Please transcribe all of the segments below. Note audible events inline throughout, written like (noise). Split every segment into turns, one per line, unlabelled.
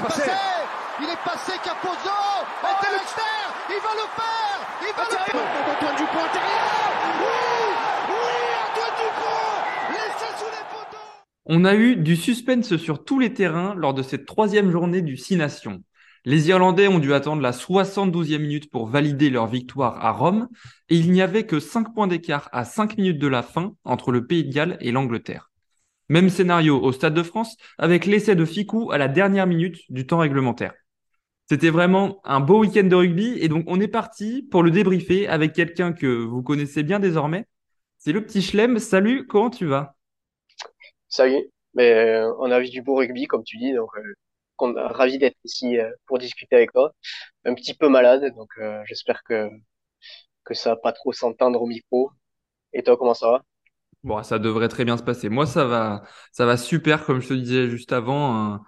est passé. Il est passé Capozzo. Oh, il va le faire. Il va le faire. Antoine Dupont intérieur. Oui, oui, Antoine Dupont. Laissez sous les poteaux.
On a eu du suspense sur tous les terrains lors de cette troisième journée du Six Nations. Les Irlandais ont dû attendre la 72e minute pour valider leur victoire à Rome et il n'y avait que 5 points d'écart à 5 minutes de la fin entre le Pays de Galles et l'Angleterre. Même scénario au Stade de France avec l'essai de Ficou à la dernière minute du temps réglementaire. C'était vraiment un beau week-end de rugby et donc on est parti pour le débriefer avec quelqu'un que vous connaissez bien désormais. C'est le petit Schlem. Salut, comment tu vas?
Salut, mais euh, on a vu du beau rugby comme tu dis, donc euh, ravi d'être ici euh, pour discuter avec toi. Un petit peu malade, donc j'espère que que ça va pas trop s'entendre au micro. Et toi, comment ça va?
Bon, ça devrait très bien se passer. Moi, ça va, ça va super, comme je te disais juste avant.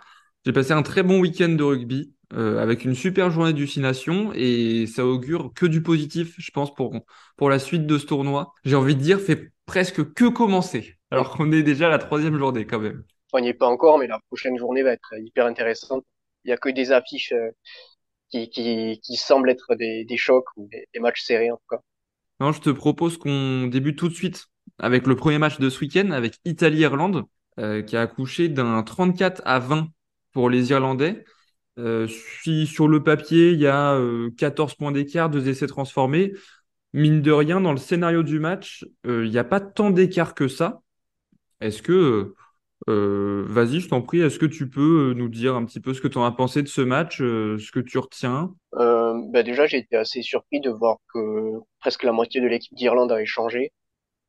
J'ai passé un très bon week-end de rugby euh, avec une super journée d'ucination et ça augure que du positif, je pense, pour, pour la suite de ce tournoi. J'ai envie de dire, fait presque que commencer, alors qu'on est déjà à la troisième journée quand même.
On n'y est pas encore, mais la prochaine journée va être hyper intéressante. Il y a que des affiches euh, qui, qui, qui semblent être des, des chocs ou des, des matchs serrés en tout cas.
Non, je te propose qu'on débute tout de suite avec le premier match de ce week-end, avec Italie-Irlande, euh, qui a accouché d'un 34 à 20 pour les Irlandais. Euh, si sur le papier, il y a euh, 14 points d'écart, deux essais transformés, mine de rien, dans le scénario du match, euh, il n'y a pas tant d'écart que ça. Est-ce que euh, vas-y, je t'en prie, est-ce que tu peux euh, nous dire un petit peu ce que tu en as pensé de ce match, euh, ce que tu retiens?
Euh, bah déjà, j'ai été assez surpris de voir que presque la moitié de l'équipe d'Irlande avait changé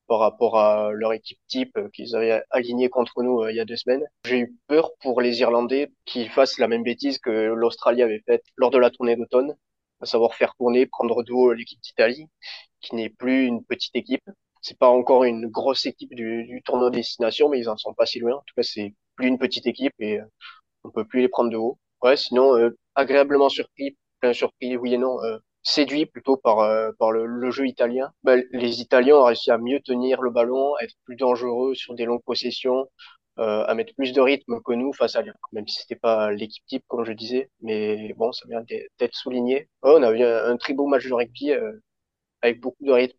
par rapport à leur équipe type qu'ils avaient alignée contre nous il y a deux semaines. J'ai eu peur pour les Irlandais qu'ils fassent la même bêtise que l'Australie avait faite lors de la tournée d'automne, à savoir faire tourner, prendre de haut l'équipe d'Italie, qui n'est plus une petite équipe c'est pas encore une grosse équipe du, du tournoi destination, mais ils en sont pas si loin. En tout cas, c'est plus une petite équipe et euh, on peut plus les prendre de haut. Ouais, sinon euh, agréablement surpris, plein surpris, oui et non, euh, séduit plutôt par euh, par le, le, jeu italien. Bah, les Italiens ont réussi à mieux tenir le ballon, à être plus dangereux sur des longues possessions, euh, à mettre plus de rythme que nous face à l'Irlande, même si c'était pas l'équipe type comme je disais, mais bon, ça vient d'être souligné. Ouais, on a eu un, un, très beau match de rugby avec beaucoup de rythme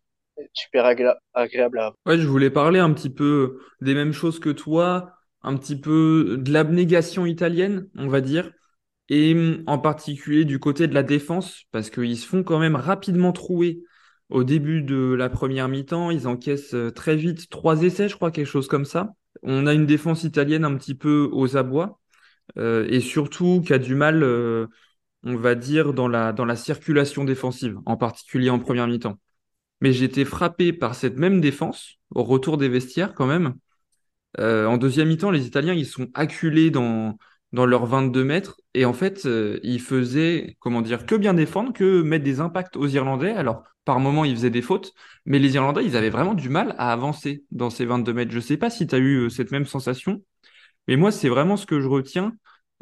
super agréable à
Ouais, je voulais parler un petit peu des mêmes choses que toi, un petit peu de l'abnégation italienne, on va dire, et en particulier du côté de la défense, parce qu'ils se font quand même rapidement trouer au début de la première mi-temps. Ils encaissent euh, très vite trois essais, je crois, quelque chose comme ça. On a une défense italienne un petit peu aux abois, euh, et surtout qui a du mal, euh, on va dire, dans la, circulation défensive, en particulier en première mi-temps mais été frappé par cette même défense au retour des vestiaires quand même. En deuxième mi-temps, les Italiens, ils sont acculés dans, dans leurs 22 mètres et en fait, euh, ils faisaient, comment dire, que bien défendre, que mettre des impacts aux Irlandais. Alors, par moments, ils faisaient des fautes, mais les Irlandais, ils avaient vraiment du mal à avancer dans ces 22 mètres. Je sais pas si tu as eu euh, cette même sensation, mais moi, c'est vraiment ce que je retiens.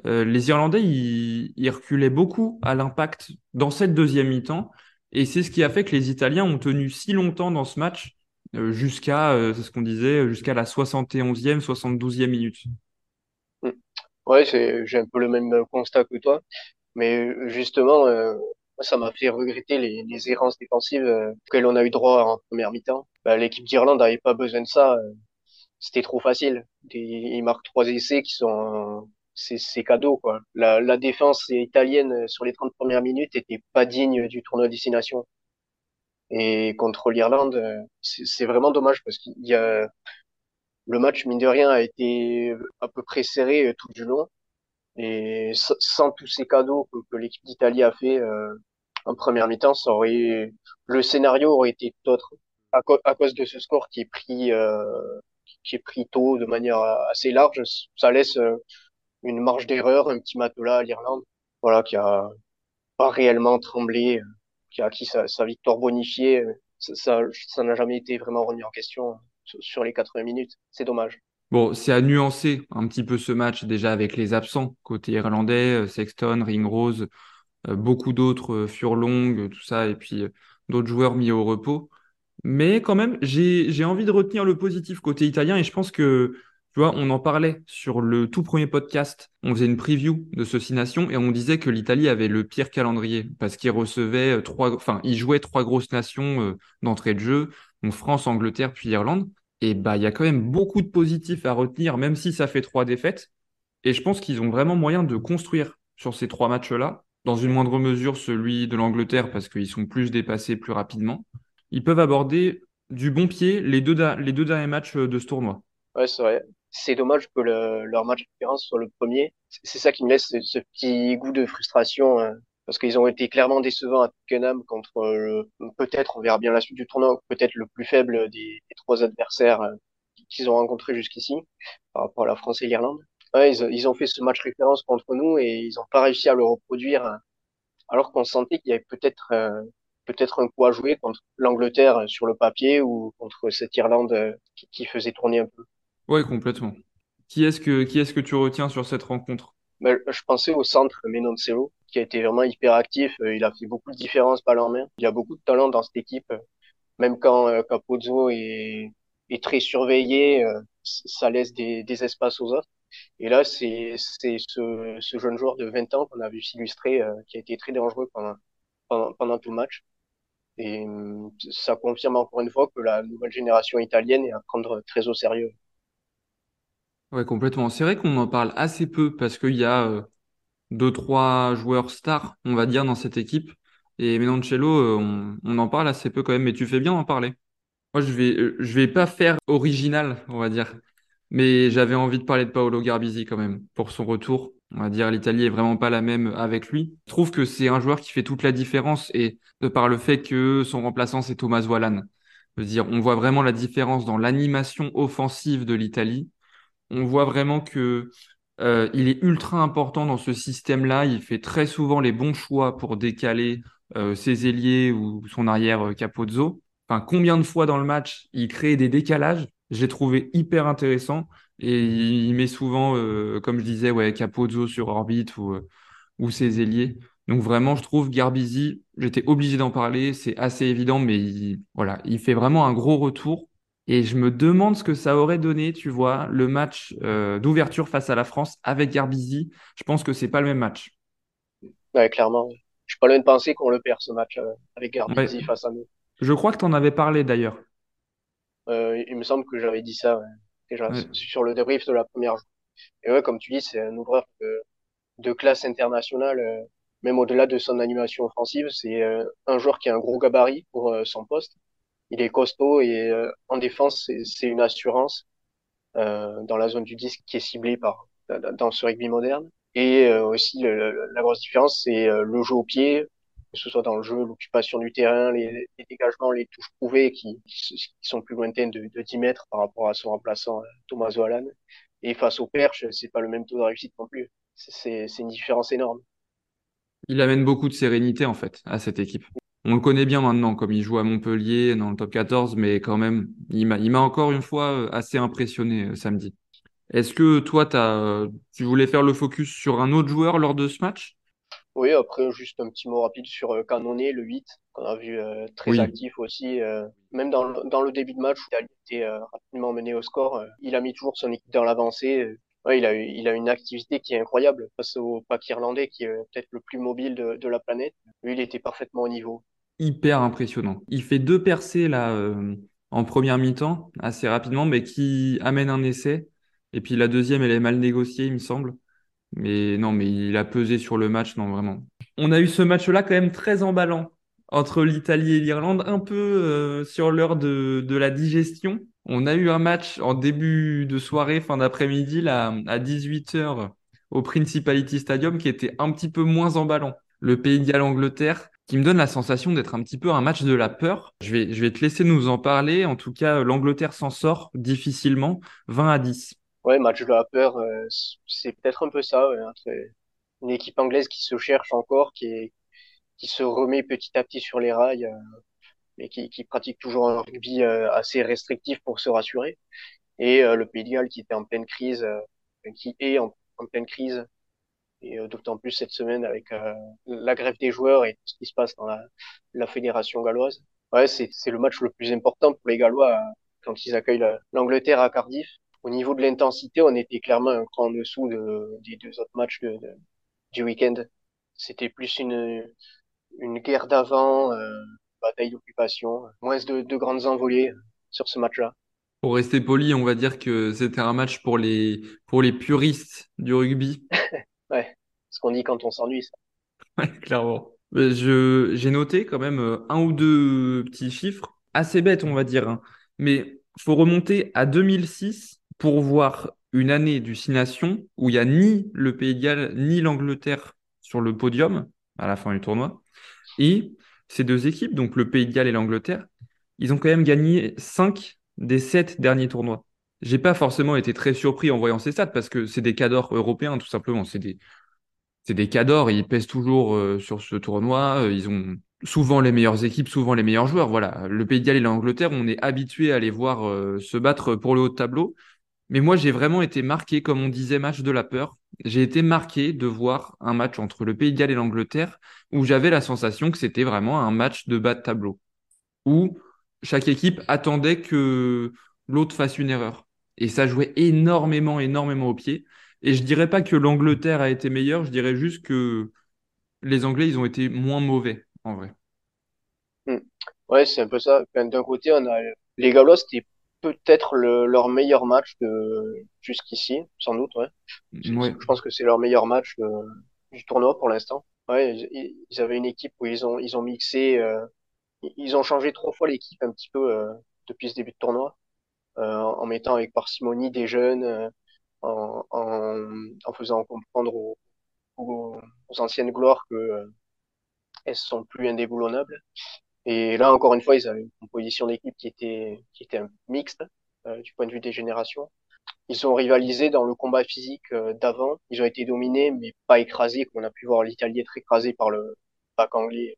Euh, les Irlandais, ils, reculaient beaucoup à l'impact dans cette deuxième mi-temps. Et c'est ce qui a fait que les Italiens ont tenu si longtemps dans ce match, jusqu'à, c'est ce qu'on disait, jusqu'à la 71e, 72e minute.
Ouais, j'ai un peu le même constat que toi. Mais justement, euh, ça m'a fait regretter les, les errances défensives euh, auxquelles on a eu droit en première mi-temps. Bah, L'équipe d'Irlande n'avait pas besoin de ça. Euh, C'était trop facile. Des, ils marquent trois essais qui sont c'est cadeau quoi. La, la défense italienne euh, sur les 30 premières minutes était pas digne du tournoi destination. Et contre l'Irlande, euh, c'est vraiment dommage parce qu'il y a le match mine de rien a été à peu près serré euh, tout du long et sans tous ces cadeaux que, l'équipe d'Italie a fait euh, en première mi-temps, ça aurait le scénario aurait été autre à, cause de ce score qui est pris euh, qui est pris tôt de manière assez large, ça laisse une marge d'erreur, un petit matelas à l'Irlande, voilà, qui a pas réellement tremblé, qui a acquis sa, sa victoire bonifiée. Ça, ça, n'a jamais été vraiment remis en question sur les 80 minutes. C'est dommage.
Bon, c'est à nuancer un petit peu ce match déjà avec les absents côté irlandais, Sexton, Ringrose, beaucoup d'autres, Furlong, tout ça, et puis d'autres joueurs mis au repos. Mais quand même, j'ai envie de retenir le positif côté italien et je pense que Tu vois, on en parlait sur le tout premier podcast. On faisait une preview de ce Six Nations et on disait que l'Italie avait le pire calendrier parce qu'il recevait euh, trois, enfin, il jouait trois grosses nations euh, d'entrée de jeu, donc France, Angleterre, puis Irlande. Et bah, il y a quand même beaucoup de positifs à retenir, même si ça fait trois défaites. Et je pense qu'ils ont vraiment moyen de construire sur ces trois matchs-là. Dans une moindre mesure, celui de l'Angleterre parce qu'ils sont plus dépassés plus rapidement. Ils peuvent aborder du bon pied les deux, derniers matchs de ce tournoi.
Ouais, c'est vrai c'est dommage que le, leur match de référence soit le premier. C'est ça qui me laisse ce, petit goût de frustration, hein, parce qu'ils ont été clairement décevants à Twickenham contre peut-être, on verra bien la suite du tournoi, peut-être le plus faible des, trois adversaires euh, qu'ils ont rencontrés jusqu'ici, par rapport à la France et l'Irlande. Ils, ont fait ce match référence contre nous et ils n'ont pas réussi à le reproduire, hein, alors qu'on sentait qu'il y avait peut-être euh, peut-être un coup à jouer contre l'Angleterre sur le papier ou contre cette Irlande euh, qui, qui faisait tourner un peu.
Oui, complètement. Qui est-ce que, qui est-ce que tu retiens sur cette rencontre?
Ben, Je pensais au centre Menoncelo, qui a été vraiment hyper actif. Euh, il a fait beaucoup de différences balle en main. Il y a beaucoup de talent dans cette équipe. Même quand euh, Capozzo est, est très surveillé, euh, ça laisse des, des espaces aux autres. Et là, c'est ce, ce jeune joueur de 20 ans qu'on a vu s'illustrer, qui a été très dangereux pendant, pendant, pendant tout le match. Et ça confirme encore une fois que la nouvelle génération italienne est à prendre très au sérieux.
Ouais, complètement. C'est vrai qu'on en parle assez peu parce qu'il y a euh, deux, trois joueurs stars, on va dire, dans cette équipe. Et Menoncello, euh, on, en parle assez peu quand même, mais tu fais bien d'en parler. Moi, je vais, euh, vais pas faire original, on va dire. Mais j'avais envie de parler de Paolo Garbisi quand même, pour son retour. On va dire, l'Italie est vraiment pas la même avec lui. Je trouve que c'est un joueur qui fait toute la différence et de par le fait que son remplaçant, c'est Thomas Wallan. On voit vraiment la différence dans l'animation offensive de l'Italie on voit vraiment que euh, il est ultra important dans ce système-là. Il fait très souvent les bons choix pour décaler euh, ses ailiers ou son arrière euh, Capozzo. Enfin, combien de fois dans le match il crée des décalages? J'ai trouvé hyper intéressant et il, met souvent, comme je disais, ouais, Capozzo sur orbite ou, ses ailiers. Donc vraiment, je trouve Garbisi, j'étais obligé d'en parler, c'est assez évident, mais voilà, il fait vraiment un gros retour. Et je me demande ce que ça aurait donné, tu vois, le match euh, d'ouverture face à la France avec Garbisi. Je pense que c'est pas le même match.
Ouais, clairement. Je suis pas loin de penser qu'on le perd ce match euh, avec Garbisi face à nous.
Je crois que tu en avais parlé d'ailleurs.
Euh, il me semble que j'avais dit ça déjà sur le débrief de la première journée. Et ouais, comme tu dis, c'est un ouvreur de, classe internationale, même au-delà de son animation offensive. C'est un joueur qui a un gros gabarit pour son poste il est costaud et euh, en défense, c'est une assurance euh, dans la zone du disque qui est ciblée par dans ce rugby moderne. Et euh, aussi, la grosse différence, c'est le jeu au pied, que ce soit dans le jeu, l'occupation du terrain, les, les, dégagements, les touches prouvées qui, qui, sont plus lointaines de, de 10 mètres par rapport à son remplaçant Thomas Wallan. Et face au perche, c'est pas le même taux de réussite non plus. C'est une différence énorme.
Il amène beaucoup de sérénité en fait à cette équipe on le connaît bien maintenant, comme il joue à Montpellier dans le top 14, mais quand même, il m'a encore une fois euh, assez impressionné euh, samedi. Est-ce que toi, as, tu voulais faire le focus sur un autre joueur lors de ce match?
Oui, après, juste un petit mot rapide sur euh, Canoné, le 8, qu'on a vu très actif aussi. même dans le, dans le début de match, où il a été rapidement mené au score, il a mis toujours son équipe dans l'avancée. Ouais, il a, il a une activité qui est incroyable face au pack irlandais, qui est peut-être le plus mobile de, de la planète. Lui, il était parfaitement au niveau
hyper impressionnant. Il fait deux percées là euh, en première mi-temps assez rapidement, mais qui amène un essai. Et puis la deuxième, elle est mal négociée, il me semble. Mais non, mais il a pesé sur le match, non vraiment. On a eu ce match-là quand même très emballant entre l'Italie et l'Irlande, un peu euh, sur l'heure de, la digestion. On a eu un match en début de soirée, fin d'après-midi, là, à 18h au Principality Stadium, qui était un petit peu moins emballant. Le Pays de Galles-Angleterre, qui me donne la sensation d'être un petit peu un match de la peur. Je vais, je vais te laisser nous en parler. En tout cas, l'Angleterre s'en sort difficilement, 20 à 10.
Ouais, match de la peur, euh, c'est peut-être un peu ça, entre une équipe anglaise qui se cherche encore, qui, est, qui se remet petit à petit sur les rails, euh, mais qui, qui pratique toujours un rugby euh, assez restrictif pour se rassurer. Et le Pays de Galles qui était en pleine crise, qui est en pleine crise et euh, d'autant plus cette semaine avec euh, la grève des joueurs et tout ce qui se passe dans la, la fédération galloise. Ouais, c'est le match le plus important pour les Gallois euh, quand ils accueillent l'Angleterre à Cardiff. au niveau de l'intensité, on était clairement un cran en dessous de, des deux autres matchs de, du week-end. C'était plus une, une guerre d'avant, euh, bataille d'occupation, moins de, de grandes envolées sur ce match-là.
Pour rester poli, on va dire que c'était un match pour les, pour les puristes du rugby. (laughs)
ouais, ce qu'on dit quand on s'ennuie, ça.
Ouais, clairement. J'ai noté quand même euh, un ou deux petits chiffres, assez bêtes, on va dire. Hein. Mais faut remonter à 2006 pour voir une année du Six Nations où il n'y a ni le Pays de Galles ni l'Angleterre sur le podium à la fin du tournoi. Et ces deux équipes, donc le Pays de Galles et l'Angleterre, ils ont quand même gagné 5 des 7 derniers tournois. J'ai pas forcément été très surpris en voyant ces stats parce que c'est des cadors européens, tout simplement. C'est des, c'est des cadors, ils pèsent toujours euh, sur ce tournoi. Euh, ils ont souvent les meilleures équipes, souvent les meilleurs joueurs. Voilà, le Pays de Galles et l'Angleterre, on est habitué à les voir euh, se battre pour le haut de tableau. Mais moi, j'ai vraiment été marqué, comme on disait, match de la peur. J'ai été marqué de voir un match entre le Pays de Galles et l'Angleterre où j'avais la sensation que c'était vraiment un match de bas de tableau, où chaque équipe attendait que l'autre fasse une erreur. Et ça jouait énormément, énormément au pied. Et je dirais pas que l'Angleterre a été meilleure, je dirais juste que les Anglais, ils ont été moins mauvais, en vrai.
Hmm. Ouais, c'est un peu ça. D'un côté, on a les Gallois, c'était peut-être leur meilleur match de jusqu'ici, sans doute, ouais. Je pense que c'est leur meilleur match du tournoi pour l'instant. Ouais, ils, avaient une équipe où ils ont ils ont mixé, euh, ils ont changé trois fois l'équipe un petit peu euh, depuis ce début de tournoi, euh, en mettant avec parcimonie des jeunes, euh, en, en, faisant comprendre aux, aux, anciennes gloires que euh, elles sont plus indéboulonnables. Et là, encore une fois, ils avaient une composition d'équipe qui était qui était mixte euh, du point de vue des générations. Ils ont rivalisé dans le combat physique euh, d'avant. Ils ont été dominés, mais pas écrasés, comme on a pu voir l'Italie être écrasée par le pack anglais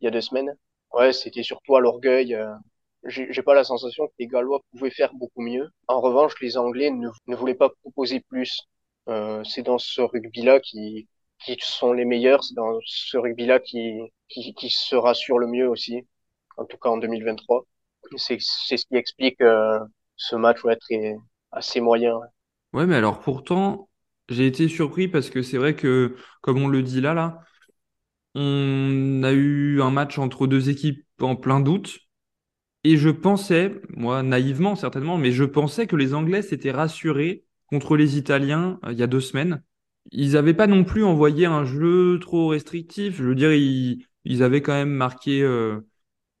il y a deux semaines. Ouais, c'était surtout à l'orgueil j'ai pas la sensation que les Gallois pouvaient faire beaucoup mieux. En revanche, les Anglais ne, ne voulaient pas proposer plus. Euh, c'est dans ce rugby-là qui, qui sont les meilleurs, c'est dans ce rugby-là qui, qui, qui se rassure le mieux aussi, en tout cas en 2023. C'est ce qui explique euh, ce match ouais, très, assez moyen.
Ouais, mais alors pourtant, j'ai été surpris parce que c'est vrai que, comme on le dit là, là, on a eu un match entre deux équipes en plein doute. Et je pensais, moi naïvement certainement, mais je pensais que les Anglais s'étaient rassurés contre les Italiens euh, il y a deux semaines. Ils n'avaient pas non plus envoyé un jeu trop restrictif. Je veux dire, ils, avaient quand même marqué euh,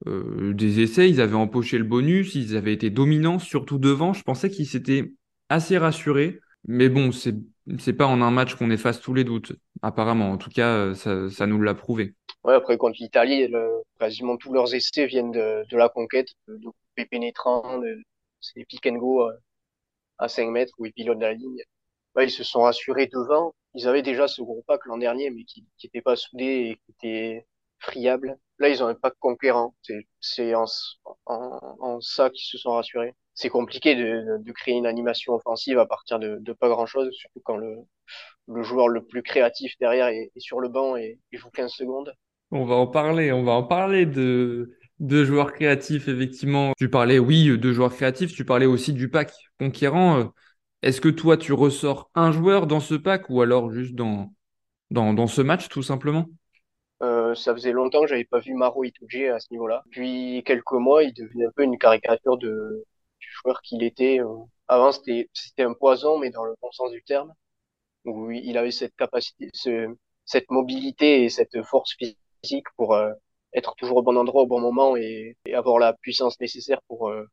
euh, des essais, ils avaient empoché le bonus, ils avaient été dominants, surtout devant. Je pensais qu'ils s'étaient assez rassurés. Mais bon, c'est c'est pas en un match qu'on efface tous les doutes, apparemment. En tout cas, ça, ça nous l'a prouvé.
Ouais, après, contre l'Italie, quasiment tous leurs essais viennent de, de la conquête, de, de pénétrants, c'est des pick and go euh, à, 5 mètres où ils pilotent la ligne. Ouais, ils se sont rassurés devant. Ils avaient déjà ce gros pack l'an dernier, mais qui n'était pas soudé et qui était friable. Là, ils ont un pack conquérant. C'est en, en, en, ça qu'ils se sont rassurés. C'est compliqué de, de, créer une animation offensive à partir de, de pas grand-chose, surtout quand le, le joueur le plus créatif derrière est, est sur le banc et il joue 15 secondes.
On va en parler, on va en parler de, de joueurs créatifs, effectivement. Tu parlais, oui, de joueurs créatifs, tu parlais aussi du pack conquérant. Est-ce que toi, tu ressors un joueur dans ce pack ou alors juste dans, dans, dans ce match, tout simplement?
Euh, ça faisait longtemps que j'avais pas vu Maro Itoje à ce niveau-là. Puis quelques mois, il devenait un peu une caricature de, du joueur qu'il était. Euh. Avant, c'était, c'était un poison, mais dans le bon sens du terme. Où il avait cette capacité, ce, cette mobilité et cette force physique pour euh, être toujours au bon endroit au bon moment et, avoir la puissance nécessaire pour euh,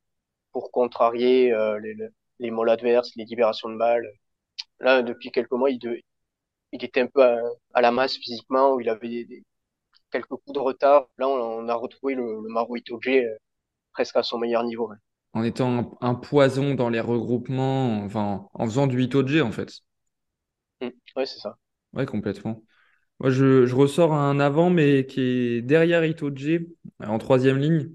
pour contrarier euh, les, les molles adverses, les libérations de balles. Là, depuis quelques mois, il, de, il était un peu à, la masse physiquement, où il avait des, quelques coups de retard. Là, on, a retrouvé le, le Maru Itoje presque à son meilleur niveau.
En étant un, poison dans les regroupements, enfin, en faisant du Itoje, en fait.
Mmh. ouais, c'est ça.
Ouais, complètement. Moi, je, je, ressors un avant, mais qui est derrière Itoje, en troisième ligne.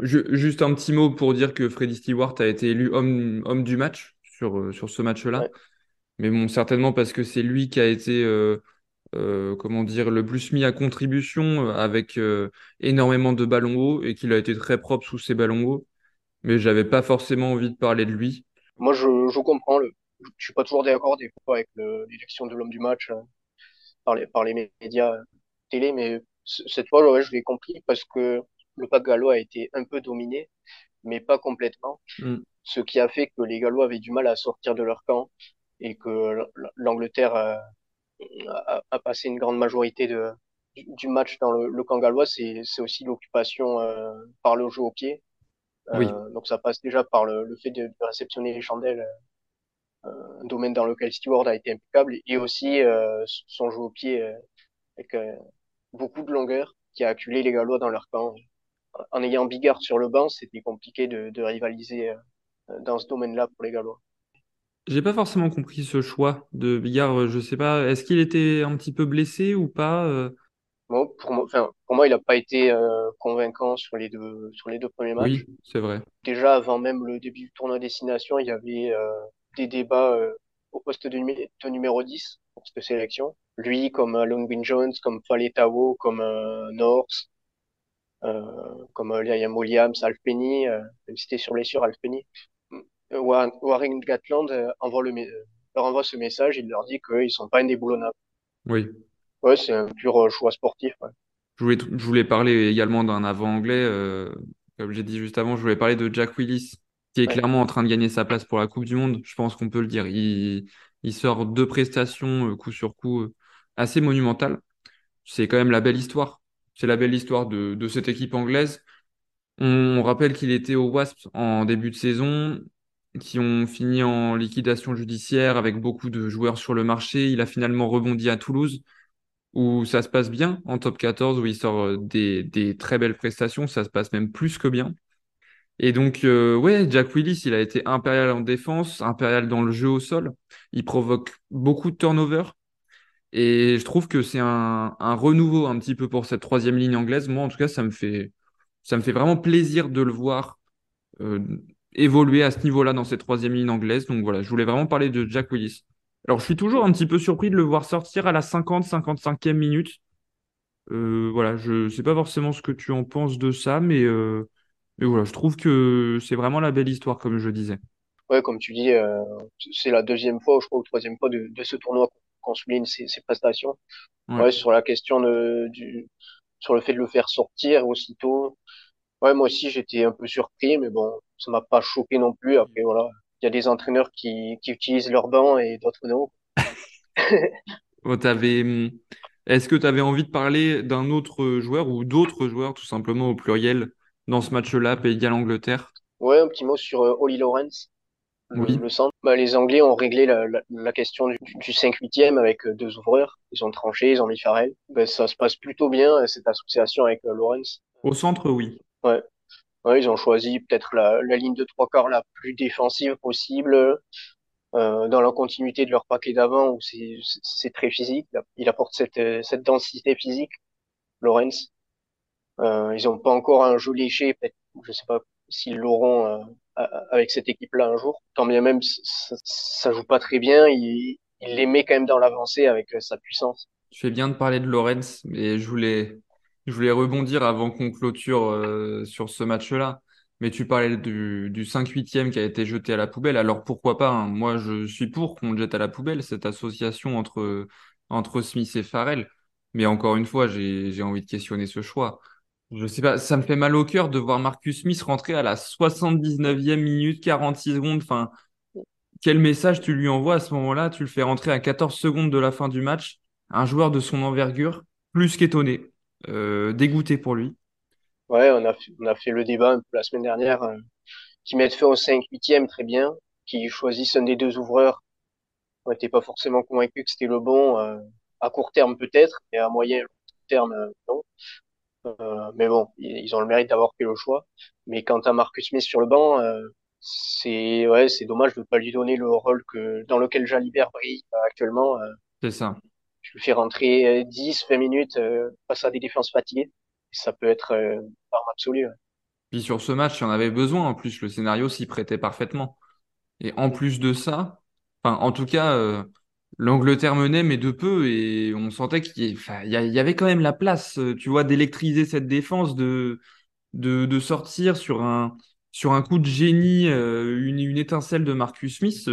Je, juste un petit mot pour dire que Freddy Stewart a été élu homme, homme du match sur, euh, sur ce match-là. Mais bon, certainement parce que c'est lui qui a été, euh, euh, comment dire, le plus mis à contribution avec euh, énormément de ballons hauts et qu'il a été très propre sous ses ballons hauts. Mais j'avais pas forcément envie de parler de lui.
Moi, je, je comprends le. Je suis pas toujours d'accord des fois avec le- l'élection de l'homme du match euh, par les, par les médias euh, télé, mais cette fois, ouais, je l'ai compris parce que le pack gallois a été un peu dominé, mais pas complètement.
Mm.
Ce qui a fait que les Gallois avaient du mal à sortir de leur camp et que l'Angleterre euh, a, a passé une grande majorité de, du match dans le, le camp gallois. C'est, c'est aussi l'occupation euh, par le jeu au pied.
Oui.
Euh, donc ça passe déjà par le, le fait de, de réceptionner les chandelles un domaine dans lequel Stewart a été impeccable et aussi euh, son jeu au pied euh, avec euh, beaucoup de longueur qui a acculé les Gallois dans leur camp. En ayant Bigard sur le banc, c'était compliqué de, de rivaliser euh, dans ce domaine-là pour les Gallois.
J'ai pas forcément compris ce choix de Bigard. euh, Je sais pas, est-ce qu'il était un petit peu blessé ou pas?
Bon, pour moi, enfin, pour moi, il n'a pas été euh, convaincant sur les deux sur les deux premiers matchs.
Oui, c'est vrai.
Déjà avant même le début du tournoi destination, il y avait euh, des débats euh, au poste de, numé- de numéro 10 pour cette sélection. Lui, comme euh, Longwin Jones, comme Faletao, comme euh, North, euh, comme Liam Williams, euh, même si c'était sur les sur. Euh, Warren, Warren Gatland envoie le, leur envoie ce message, il leur dit qu'ils sont pas indéboulonnables.
Oui.
Ouais, c'est un pur euh, choix sportif. Ouais.
Je voulais, je voulais parler également d'un avant anglais. euh, comme j'ai dit juste avant, je voulais parler de Jack Willis, qui est
Ouais.
clairement en train de gagner sa place pour la Coupe du Monde. Je pense qu'on peut le dire. Il, il sort deux prestations euh, coup sur coup euh, assez monumentales. C'est quand même la belle histoire. C'est la belle histoire de, de cette équipe anglaise. On rappelle qu'il était au Wasps en début de saison, qui ont fini en liquidation judiciaire avec beaucoup de joueurs sur le marché. Il a finalement rebondi à Toulouse, où ça se passe bien en top 14, où il sort euh, des, très belles prestations. Ça se passe même plus que bien. Et donc, euh, ouais, Jack Willis, il a été impérial en défense, impérial dans le jeu au sol. Il provoque beaucoup de turnover. Et je trouve que c'est un, un renouveau un petit peu pour cette troisième ligne anglaise. Moi, en tout cas, ça me fait, ça me fait vraiment plaisir de le voir euh, évoluer à ce niveau-là dans cette troisième ligne anglaise. Donc voilà, je voulais vraiment parler de Jack Willis. Alors, je suis toujours un petit peu surpris de le voir sortir à la 50-55e minute. Euh, voilà, je sais pas forcément ce que tu en penses de ça, mais, euh, mais voilà, je trouve que c'est vraiment la belle histoire, comme je disais.
Ouais, comme tu dis, euh, c'est la deuxième fois, je crois, ou troisième fois de, de ce tournoi qu'on souligne ses, ses prestations.
Ouais.
Ouais, sur la question de, du, sur le fait de le faire sortir aussitôt. Ouais, moi aussi, j'étais un peu surpris, mais bon, ça m'a pas choqué non plus. Après, voilà, il y a des entraîneurs qui, qui utilisent leur banc et d'autres non. (laughs)
T'avais, hum, Est-ce que tu avais envie de parler d'un autre joueur ou d'autres joueurs, tout simplement au pluriel, dans ce match-là, Pays de Galles-Angleterre?
Ouais, un petit mot sur euh, Ollie Lawrence,
Oui.
le centre. Bah, les Anglais ont réglé la, la, la question du, du 5-8e avec euh, deux ouvreurs. Ils ont tranché, ils ont mis Farrell. Ben, ça se passe plutôt bien, euh, cette association avec euh, Lawrence.
Au centre, oui.
Ouais. Ouais, ils ont choisi peut-être la, la ligne de trois quarts la plus défensive possible, euh, dans la continuité de leur paquet d'avant où c'est très physique. Il apporte cette, cette densité physique, Lawrence. Euh, ils n'ont pas encore un léché, peut-être, je sais pas s'ils l'auront euh, avec cette équipe-là un jour. Tant bien même, ça, ça joue pas très bien, il, il les met quand même dans l'avancée avec euh, sa puissance.
Tu fais bien de parler de Lorenz, mais je voulais, je voulais rebondir avant qu'on clôture euh, sur ce match-là. Mais tu parlais du, du 5-8e qui a été jeté à la poubelle. Alors pourquoi pas, hein? Moi, je suis pour qu'on le jette à la poubelle, cette association entre, entre Smith et Farrell. Mais encore une fois, j'ai, envie de questionner ce choix. Je sais pas, ça me fait mal au cœur de voir Marcus Smith rentrer à la 79e minute, 46 secondes. Enfin, quel message tu lui envoies à ce moment-là? Tu le fais rentrer à 14 secondes de la fin du match. Un joueur de son envergure, plus qu'étonné, dégoûté pour lui.
Ouais, on a, fait- on a fait le débat la semaine dernière, euh, qui mettent fin au 5-8e très bien, qui choisissent un des deux ouvreurs. On n'était pas forcément convaincus que c'était le bon, euh, à court terme peut-être, et à moyen et long terme, euh, non. Euh, mais bon, ils ont le mérite d'avoir fait le choix. Mais quant à Marcus Smith sur le banc, euh, c'est ouais, c'est dommage de ne pas lui donner le rôle que dans lequel Jalibert brille euh, actuellement. Euh,
C'est ça.
Je le fais rentrer euh, 10, 20 minutes euh, face à des défenses fatiguées. Ça peut être euh, une arme absolue. ouais.
Puis sur ce match, il y en avait besoin. En plus, le scénario s'y prêtait parfaitement. Et en plus de ça, en tout cas, euh, l'Angleterre menait, mais de peu, et on sentait qu'il y, avait quand même la place, euh, tu vois, d'électriser cette défense, de, de, sortir sur un, sur un coup de génie, une, étincelle de Marcus Smith,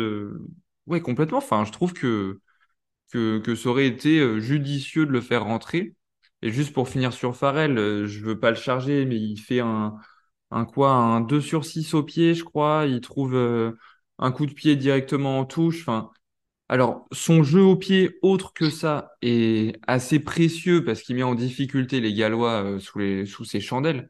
ouais, complètement. Enfin, je trouve que, que, que ça aurait été judicieux de le faire rentrer. Et juste pour finir sur Farrell, je veux pas le charger, mais il fait un, un quoi, un 2 sur 6 au pied, je crois. Il trouve un coup de pied directement en touche. Enfin, alors, son jeu au pied, autre que ça, est assez précieux parce qu'il met en difficulté les Gallois euh, sous, les, sous ses chandelles.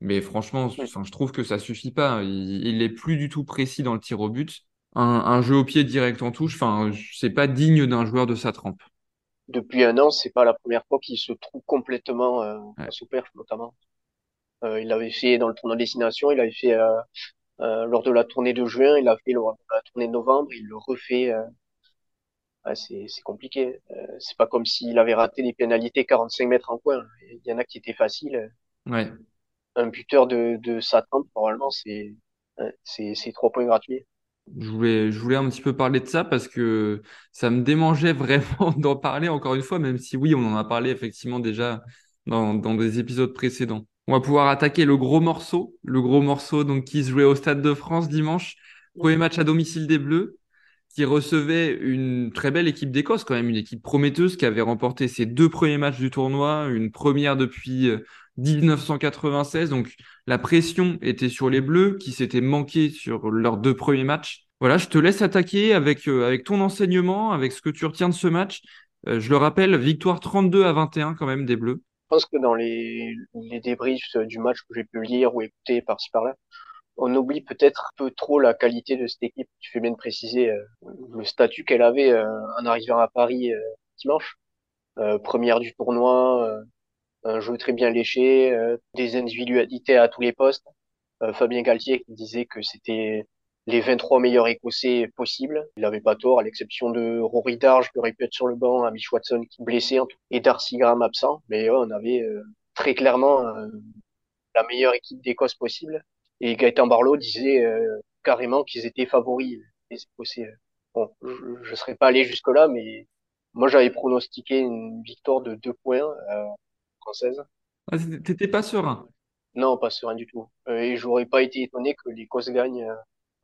Mais franchement, je trouve que ça suffit pas. Il, n'est plus du tout précis dans le tir au but. Un, jeu au pied direct en touche, enfin, c'est pas digne d'un joueur de sa trempe.
Depuis un an, c'est pas la première fois qu'il se trouve complètement euh, sous perche, notamment. Euh, il l'avait fait dans le tournoi destination, il l'avait fait euh, lors de la tournée de juin, il l'a fait lors de la tournée de novembre, il le refait c'est compliqué. Euh, c'est pas comme s'il avait raté des pénalités 45 mètres en coin. Il y en a qui étaient faciles.
Ouais.
Un buteur de, de sa trempe, normalement, c'est c'est trois points gratuits.
Je voulais, je voulais un petit peu parler de ça parce que ça me démangeait (laughs) vraiment d'en parler encore une fois, même si oui, on en a parlé effectivement déjà dans, dans des épisodes précédents. On va pouvoir attaquer le gros morceau, le gros morceau donc qui se jouait au Stade de France dimanche. Premier match à domicile des Bleus qui recevait une très belle équipe d'Écosse, quand même, une équipe prometteuse qui avait remporté ses deux premiers matchs du tournoi, une première depuis 1996. Euh, Donc la pression était sur les Bleus qui s'étaient manqués sur leurs deux premiers matchs. Voilà, je te laisse attaquer avec, euh, avec ton enseignement, avec ce que tu retiens de ce match. Euh, je le rappelle, victoire 32 à 21 quand même des Bleus.
Je pense que dans les, les débriefs du match que j'ai pu lire ou écouter par-ci par-là, on oublie peut-être un peu trop la qualité de cette équipe. Tu fais bien de préciser euh, le statut qu'elle avait euh, en arrivant à Paris euh, dimanche. première du tournoi, un jeu très bien léché, des individualités à tous les postes. Fabien Galtier qui disait que c'était les 23 meilleurs Écossais possibles. Il n'avait pas tort, à l'exception de Rory Darge qui aurait pu être sur le banc, Amish Watson qui blessé et Darcy Graham absent. Mais on avait très clairement la meilleure équipe d'Écosse possible. Et Gaëtan Barlow disait euh, carrément qu'ils étaient favoris, les Écossais. Bon, je ne serais pas allé jusque-là, mais moi j'avais pronostiqué une victoire de deux points euh, française.
Ah, T'étais pas serein
Non, pas serein du tout. Euh, et j'aurais pas été étonné que l'Écosse gagne, euh,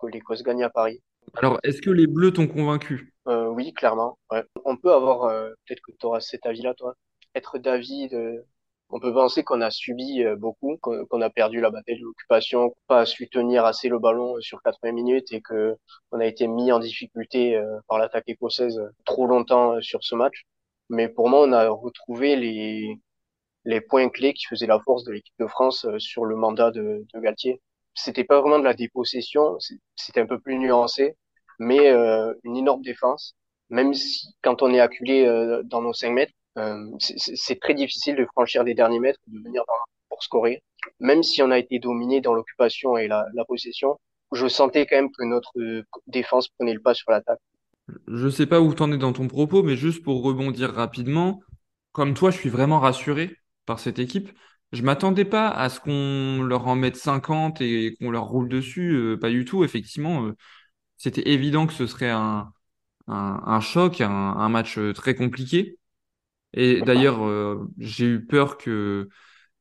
que l'Écosse gagne à Paris.
Alors, est-ce que les Bleus t'ont convaincu?
Euh, Oui, clairement. Ouais. On peut avoir, peut-être que tu auras cet avis-là, toi, être d'avis de, on peut penser qu'on a subi euh, beaucoup, qu'on a perdu la bataille de l'occupation, pas su tenir assez le ballon sur 80 minutes et que on a été mis en difficulté euh, par l'attaque écossaise trop longtemps euh, sur ce match. Mais pour moi, on a retrouvé les, les points clés qui faisaient la force de l'équipe de France sur le mandat de, de Galtier. C'était pas vraiment de la dépossession, c'était un peu plus nuancé, mais une énorme défense. Même si, quand on est acculé dans nos 5 mètres, euh, c'est très difficile de franchir les derniers mètres, de venir pour scorer. Même si on a été dominé dans l'occupation et la, la, possession, je sentais quand même que notre défense prenait le pas sur l'attaque.
Je sais pas où t'en es dans ton propos, mais juste pour rebondir rapidement, comme toi, je suis vraiment rassuré par cette équipe. Je m'attendais pas à ce qu'on leur en mette 50 et qu'on leur roule dessus, euh, pas du tout. Effectivement, euh, c'était évident que ce serait un, un, un choc, un, un, match très compliqué. Et d'ailleurs, euh, j'ai eu peur que,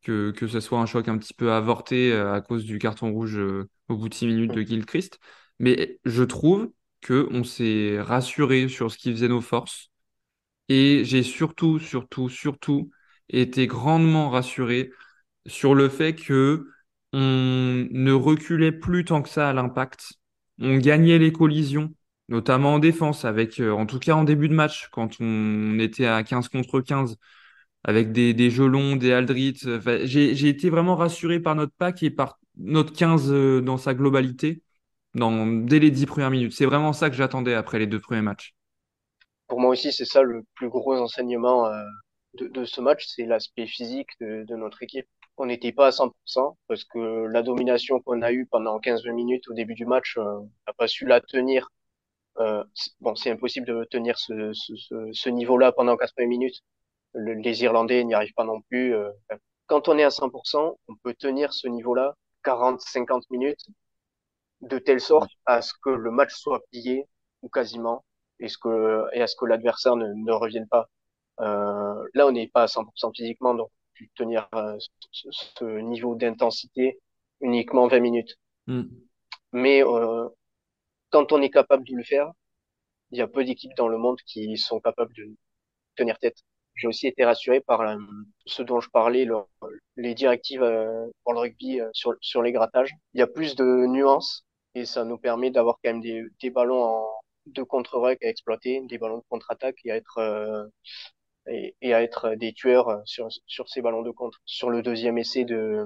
que, que ce soit un choc un petit peu avorté euh, à cause du carton rouge euh, au bout de six minutes de Gilchrist. Mais je trouve qu'on s'est rassuré sur ce qui faisait nos forces. Et j'ai surtout, surtout, surtout été grandement rassuré sur le fait que on ne reculait plus tant que ça à l'impact. On gagnait les collisions notamment en défense, avec, euh, en tout cas en début de match, quand on était à 15 contre 15, avec des, des Gelons, des Aldrit. j'ai été vraiment rassuré par notre pack et par notre 15 euh, dans sa globalité dans, dès les 10 premières minutes. C'est vraiment ça que j'attendais après les deux premiers matchs.
Pour moi aussi, c'est ça le plus gros enseignement euh, de, de, ce match, c'est l'aspect physique de, de, notre équipe. On n'était pas à 100% parce que la domination qu'on a eue pendant 15-20 minutes au début du match, on n'a pas su la tenir euh, bon, c'est impossible de tenir ce, ce, ce, niveau-là pendant 80 minutes. les Irlandais n'y arrivent pas non plus. Euh. Quand on est à 100%, on peut tenir ce niveau-là 40-50 minutes de telle sorte à ce que le match soit plié ou quasiment et, ce que, et à ce que l'adversaire ne revienne pas. Euh, là, on n'est pas à 100% physiquement, donc tenir euh, ce, ce, niveau d'intensité uniquement 20 minutes.
Mm.
Mais euh, quand on est capable de le faire, il y a peu d'équipes dans le monde qui sont capables de tenir tête. J'ai aussi été rassuré par euh, ce dont je parlais, le- les directives euh, pour le rugby euh, sur, sur les grattages. Il y a plus de nuances et ça nous permet d'avoir quand même des, des ballons en de contre-ruck à exploiter, des ballons de contre-attaque et à être euh, et, et à être des tueurs sur, sur ces ballons de contre. Sur le deuxième essai de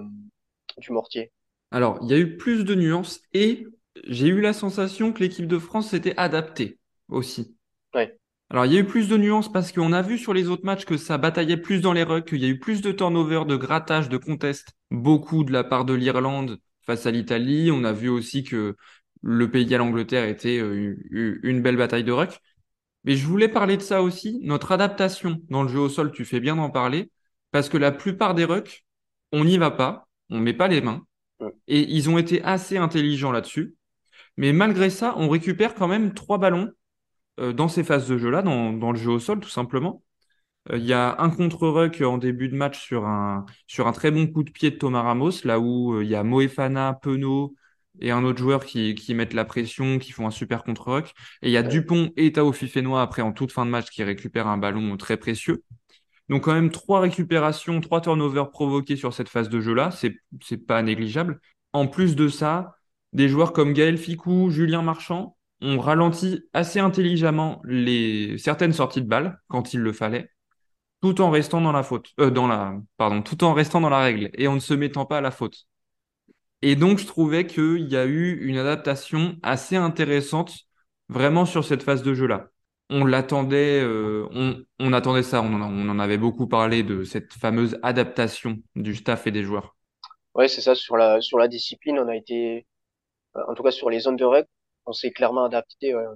du Mortier.
Alors, il y a eu plus de nuances et j'ai eu la sensation que l'équipe de France s'était adaptée aussi.
Ouais.
Alors, il y a eu plus de nuances parce qu'on a vu sur les autres matchs que ça bataillait plus dans les rucks, qu'il y a eu plus de turnover, de grattage, de contest, beaucoup de la part de l'Irlande face à l'Italie. On a vu aussi que le pays à l'Angleterre était euh, une belle bataille de ruck. Mais je voulais parler de ça aussi, notre adaptation dans le jeu au sol, tu fais bien d'en parler, parce que la plupart des rucks, on n'y va pas, on met pas les mains, et ils ont été assez intelligents là-dessus. Mais malgré ça, on récupère quand même trois ballons euh, dans ces phases de jeu-là, dans, dans le jeu au sol, tout simplement. Euh, Il y a un contre-ruck en début de match sur un, sur un très bon coup de pied de Thomas Ramos, là où euh, il y a Moefana, Penaud et un autre joueur qui, qui mettent la pression, qui font un super contre-ruck. Et il y a. Dupont et Tao Fifenois après en toute fin de match qui récupèrent un ballon très précieux. Donc quand même trois récupérations, trois turnovers provoqués sur cette phase de jeu-là, c'est c'est pas négligeable. En plus de ça, des joueurs comme Gaël Ficou, Julien Marchand ont ralenti assez intelligemment les certaines sorties de balles quand il le fallait, tout en restant dans la faute, euh, dans la, pardon, tout en restant dans la règle et en ne se mettant pas à la faute. Et donc je trouvais qu'il y a eu une adaptation assez intéressante vraiment sur cette phase de jeu-là on l'attendait, euh, on, attendait ça, on en, avait beaucoup parlé de cette fameuse adaptation du staff et des joueurs.
Ouais, c'est ça. Sur la sur la discipline, on a été, euh, en tout cas sur les zones de règles, on s'est clairement adapté. On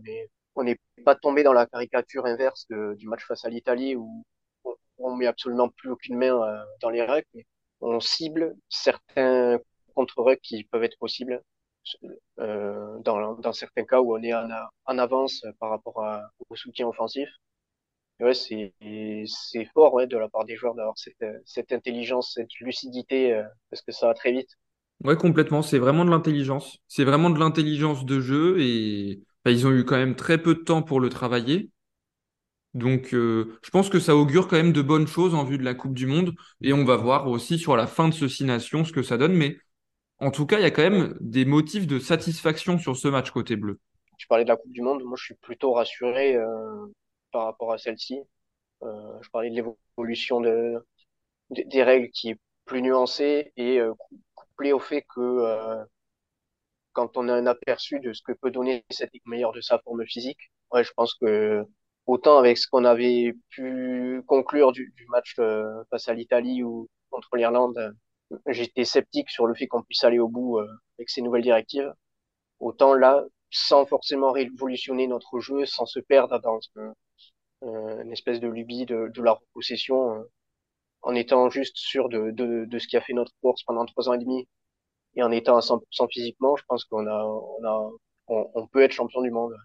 on n'est pas tombé dans la caricature inverse du match face à l'Italie où on, on met absolument plus aucune main euh, dans les règles. on cible certains contre-règles qui peuvent être possibles euh, dans certains cas où on est en, avance par rapport au soutien offensif. Ouais, c'est c'est fort ouais de la part des joueurs d'avoir cette cette intelligence, cette lucidité euh, parce que ça va très vite.
Ouais, complètement, c'est vraiment de l'intelligence. C'est vraiment de l'intelligence de jeu et bah, ils ont eu quand même très peu de temps pour le travailler. Donc euh, je pense que ça augure quand même de bonnes choses en vue de la Coupe du Monde et on va voir aussi sur la fin de ce Six Nations ce que ça donne. Mais en tout cas, il y a quand même des motifs de satisfaction sur ce match côté bleu.
Tu parlais de la Coupe du Monde, moi je suis plutôt rassuré euh, par rapport à celle-ci. Euh, je parlais de l'évolution de, de- des règles qui est plus nuancée et euh, cou- couplée au fait que euh, quand on a un aperçu de ce que peut donner cette meilleure de sa forme physique, ouais, je pense que autant avec ce qu'on avait pu conclure du, du match euh, face à l'Italie ou contre l'Irlande, j'étais sceptique sur le fait qu'on puisse aller au bout euh, avec ces nouvelles directives. Autant là, sans forcément révolutionner notre jeu, sans se perdre dans un- euh, une espèce de lubie de, de la repossession, euh, en étant juste sûr de, de, de ce qui a fait notre force pendant trois ans et demi et en étant à 100% physiquement, je pense qu'on a, on a, on, on peut être champion du monde.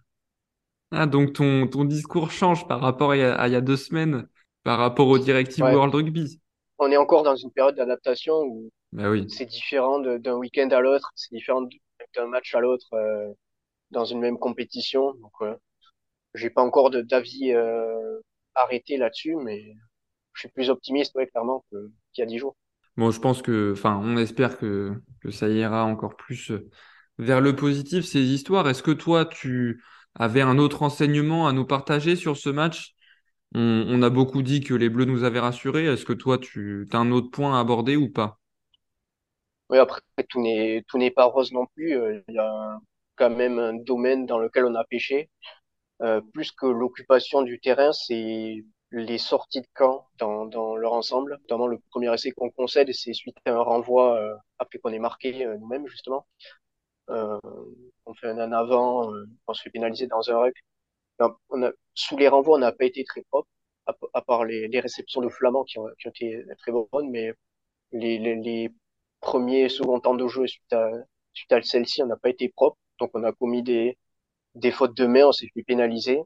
Ah, donc ton, ton discours change par rapport à, il y a à il y a deux semaines, par rapport aux directives
Ouais.
World Rugby.
On est encore dans une période d'adaptation où
Bah oui.
c'est différent d'un week-end à l'autre, c'est différent d'un match à l'autre euh, dans une même compétition. Donc, euh, j'ai pas encore de- d'avis euh, arrêté là-dessus, mais je suis plus optimiste, ouais, clairement, qu'il y a dix jours.
Bon, je pense que, enfin, on espère que, que ça ira encore plus vers le positif, ces histoires. Est-ce que toi, tu avais un autre enseignement à nous partager sur ce match? On, on a beaucoup dit que les Bleus nous avaient rassurés. Est-ce que toi, tu as un autre point à aborder ou pas?
Oui, après, tout n'est, pas rose non plus. Euh, Il y a quand même un domaine dans lequel on a pêché. Euh, plus que l'occupation du terrain, c'est les sorties de camp dans, dans leur ensemble. Notamment le premier essai qu'on concède, c'est suite à un renvoi euh, après qu'on ait marqué euh, nous-mêmes justement. Euh, on fait un en avant, euh, on se fait pénaliser dans un ruck. On a, sous les renvois, on n'a pas été très propre, à, part les, les réceptions de Flamands qui ont, qui ont été très bonnes, mais les, les, les premiers second temps de jeu suite à, suite à celle-ci, on n'a pas été propre. Donc on a commis des, des fautes de main, on s'est fait pénaliser.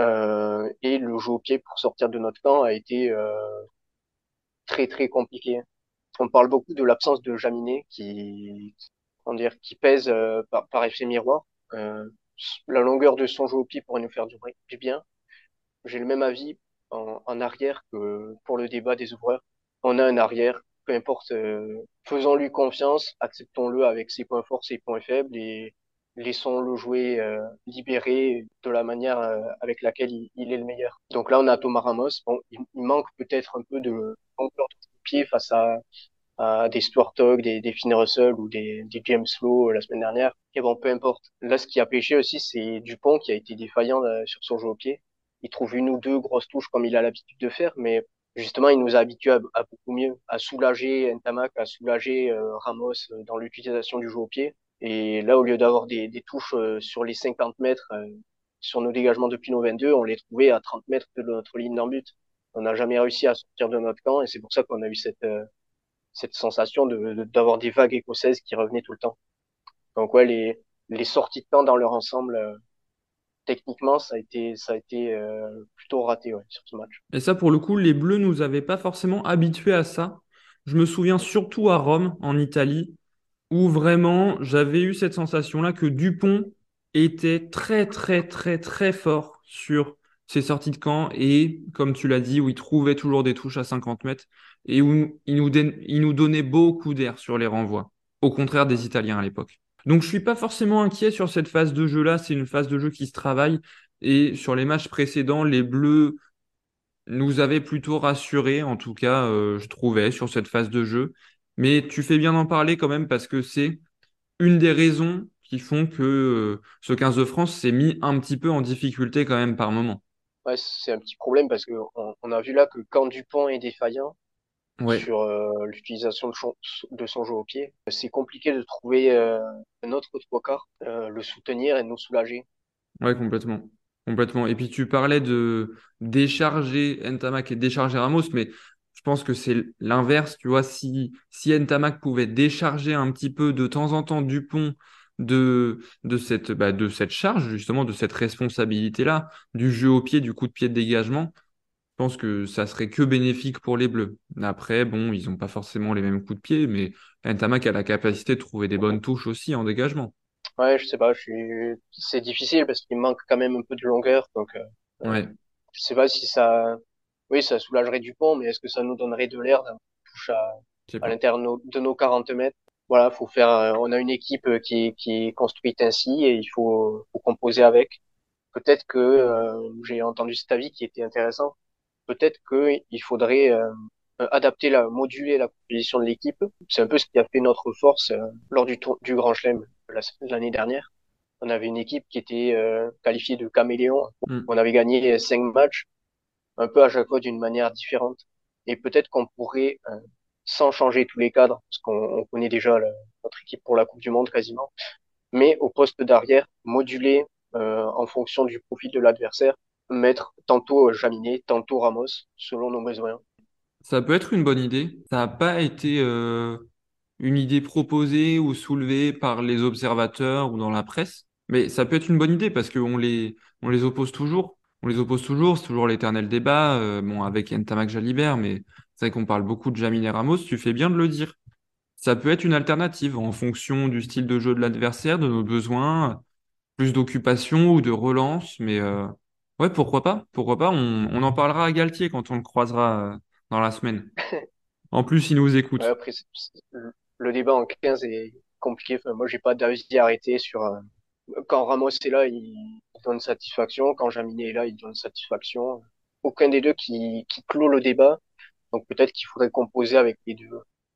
Euh, et le jeu au pied pour sortir de notre camp a été euh, très très compliqué. On parle beaucoup de l'absence de Jaminet qui comment dire, qui pèse euh, par, par effet miroir. La longueur de son jeu au pied pourrait nous faire du, bien. J'ai le même avis en, arrière que pour le débat des ouvreurs. On a un arrière, peu importe, euh, faisons-lui confiance, acceptons-le avec ses points forts, ses points faibles et laissons-le jouer euh, libéré de la manière euh, avec laquelle il, est le meilleur. Donc là, on a Thomas Ramos. Bon, il, il manque peut-être un peu de longueur de pied face à, à des Stuart des, des Russell ou des, James Lowe la semaine dernière. Et bon, peu importe. Là, ce qui a pêché aussi, c'est Dupont qui a été défaillant sur son jeu au pied. Il trouve une ou deux grosses touches comme il a l'habitude de faire, mais justement, il nous a habitués à, beaucoup mieux, à soulager Ntamak, à soulager euh, Ramos dans l'utilisation du jeu au pied. Et là, au lieu d'avoir des, touches euh, sur les 50 mètres, euh, sur nos dégagements depuis nos 22, on les trouvait à 30 mètres de notre ligne d'en but. On n'a jamais réussi à sortir de notre camp et c'est pour ça qu'on a eu cette, cette sensation de, d'avoir des vagues écossaises qui revenaient tout le temps. Donc ouais, les, les sorties de camp dans leur ensemble, techniquement, ça a été, ça a été euh, plutôt raté sur ce match.
Et ça, pour le coup, les Bleus nous avaient pas forcément habitués à ça. Je me souviens surtout à Rome, en Italie, où vraiment j'avais eu cette sensation-là que Dupont était très, très, très, très fort sur ses sorties de camp et, comme tu l'as dit, où il trouvait toujours des touches à 50 mètres et où il nous, il nous donnait beaucoup d'air sur les renvois, au contraire des Italiens à l'époque. Donc je suis pas forcément inquiet sur cette phase de jeu là, c'est une phase de jeu qui se travaille et sur les matchs précédents, les Bleus nous avaient plutôt rassurés, en tout cas euh, je trouvais sur cette phase de jeu. Mais tu fais bien d'en parler quand même parce que c'est une des raisons qui font que euh, ce 15 de France s'est mis un petit peu en difficulté quand même par moment.
Ouais, c'est un petit problème parce que on, on, a vu là que quand Dupont est défaillant, ouais. sur euh, l'utilisation de, de, son jeu au pied. C'est compliqué de trouver euh, un autre trois quarts, euh, le soutenir et nous soulager.
Ouais, complètement. Complètement. Et puis tu parlais de décharger Ntamak et décharger Ramos, mais je pense que c'est l'inverse. Tu vois, si, si Ntamak pouvait décharger un petit peu de temps en temps Dupont de, de, cette, bah, de cette charge, justement, de cette responsabilité-là, du jeu au pied, du coup de pied de dégagement, je pense que ça serait que bénéfique pour les Bleus. Après, bon, ils n'ont pas forcément les mêmes coups de pied, mais Ntamak a la capacité de trouver des bonnes touches aussi en dégagement.
Ouais, je sais pas, je suis... c'est difficile parce qu'il manque quand même un peu de longueur, donc euh,
ouais.
je sais pas si ça, oui, ça soulagerait Dupont, mais est-ce que ça nous donnerait de l'air d'un touche à, à l'intérieur de nos 40 mètres? Voilà, faut faire. Euh, on a une équipe qui, qui est construite ainsi et il faut, faut composer avec. Peut-être que euh, j'ai entendu cet avis qui était intéressant peut-être qu'il faudrait euh, adapter la, moduler la composition de l'équipe. C'est un peu ce qui a fait notre force euh, lors du, tour, du Grand Chelem l'année dernière. On avait une équipe qui était euh, qualifiée de caméléon. Mm. On avait gagné cinq matchs, un peu à chaque fois d'une manière différente. Et peut-être qu'on pourrait, euh, sans changer tous les cadres, parce qu'on connaît déjà notre équipe pour la Coupe du Monde quasiment, mais au poste d'arrière, moduler euh, en fonction du profil de l'adversaire mettre tantôt Jaminet, tantôt Ramos, selon nos besoins.
Ça peut être une bonne idée. Ça n'a pas été euh, une idée proposée ou soulevée par les observateurs ou dans la presse, mais ça peut être une bonne idée parce qu'on les, on les oppose toujours. On les oppose toujours, c'est toujours l'éternel débat, euh, bon, avec Ntamak Jalibert, mais c'est qu'on parle beaucoup de Jaminet Ramos, tu fais bien de le dire. Ça peut être une alternative en fonction du style de jeu de l'adversaire, de nos besoins, plus d'occupation ou de relance, mais euh, Ouais, pourquoi pas? Pourquoi pas? On, on en parlera à Galtier quand on le croisera euh, dans la semaine. (laughs) En plus, il nous écoute.
Ouais, après, le débat en 15 est compliqué. Enfin, moi, j'ai pas d'avis arrêté sur euh, quand Ramos est là, il donne satisfaction. Quand Jaminet est là, il donne satisfaction. Aucun des deux qui, qui clôt le débat. Donc peut-être qu'il faudrait composer avec les deux.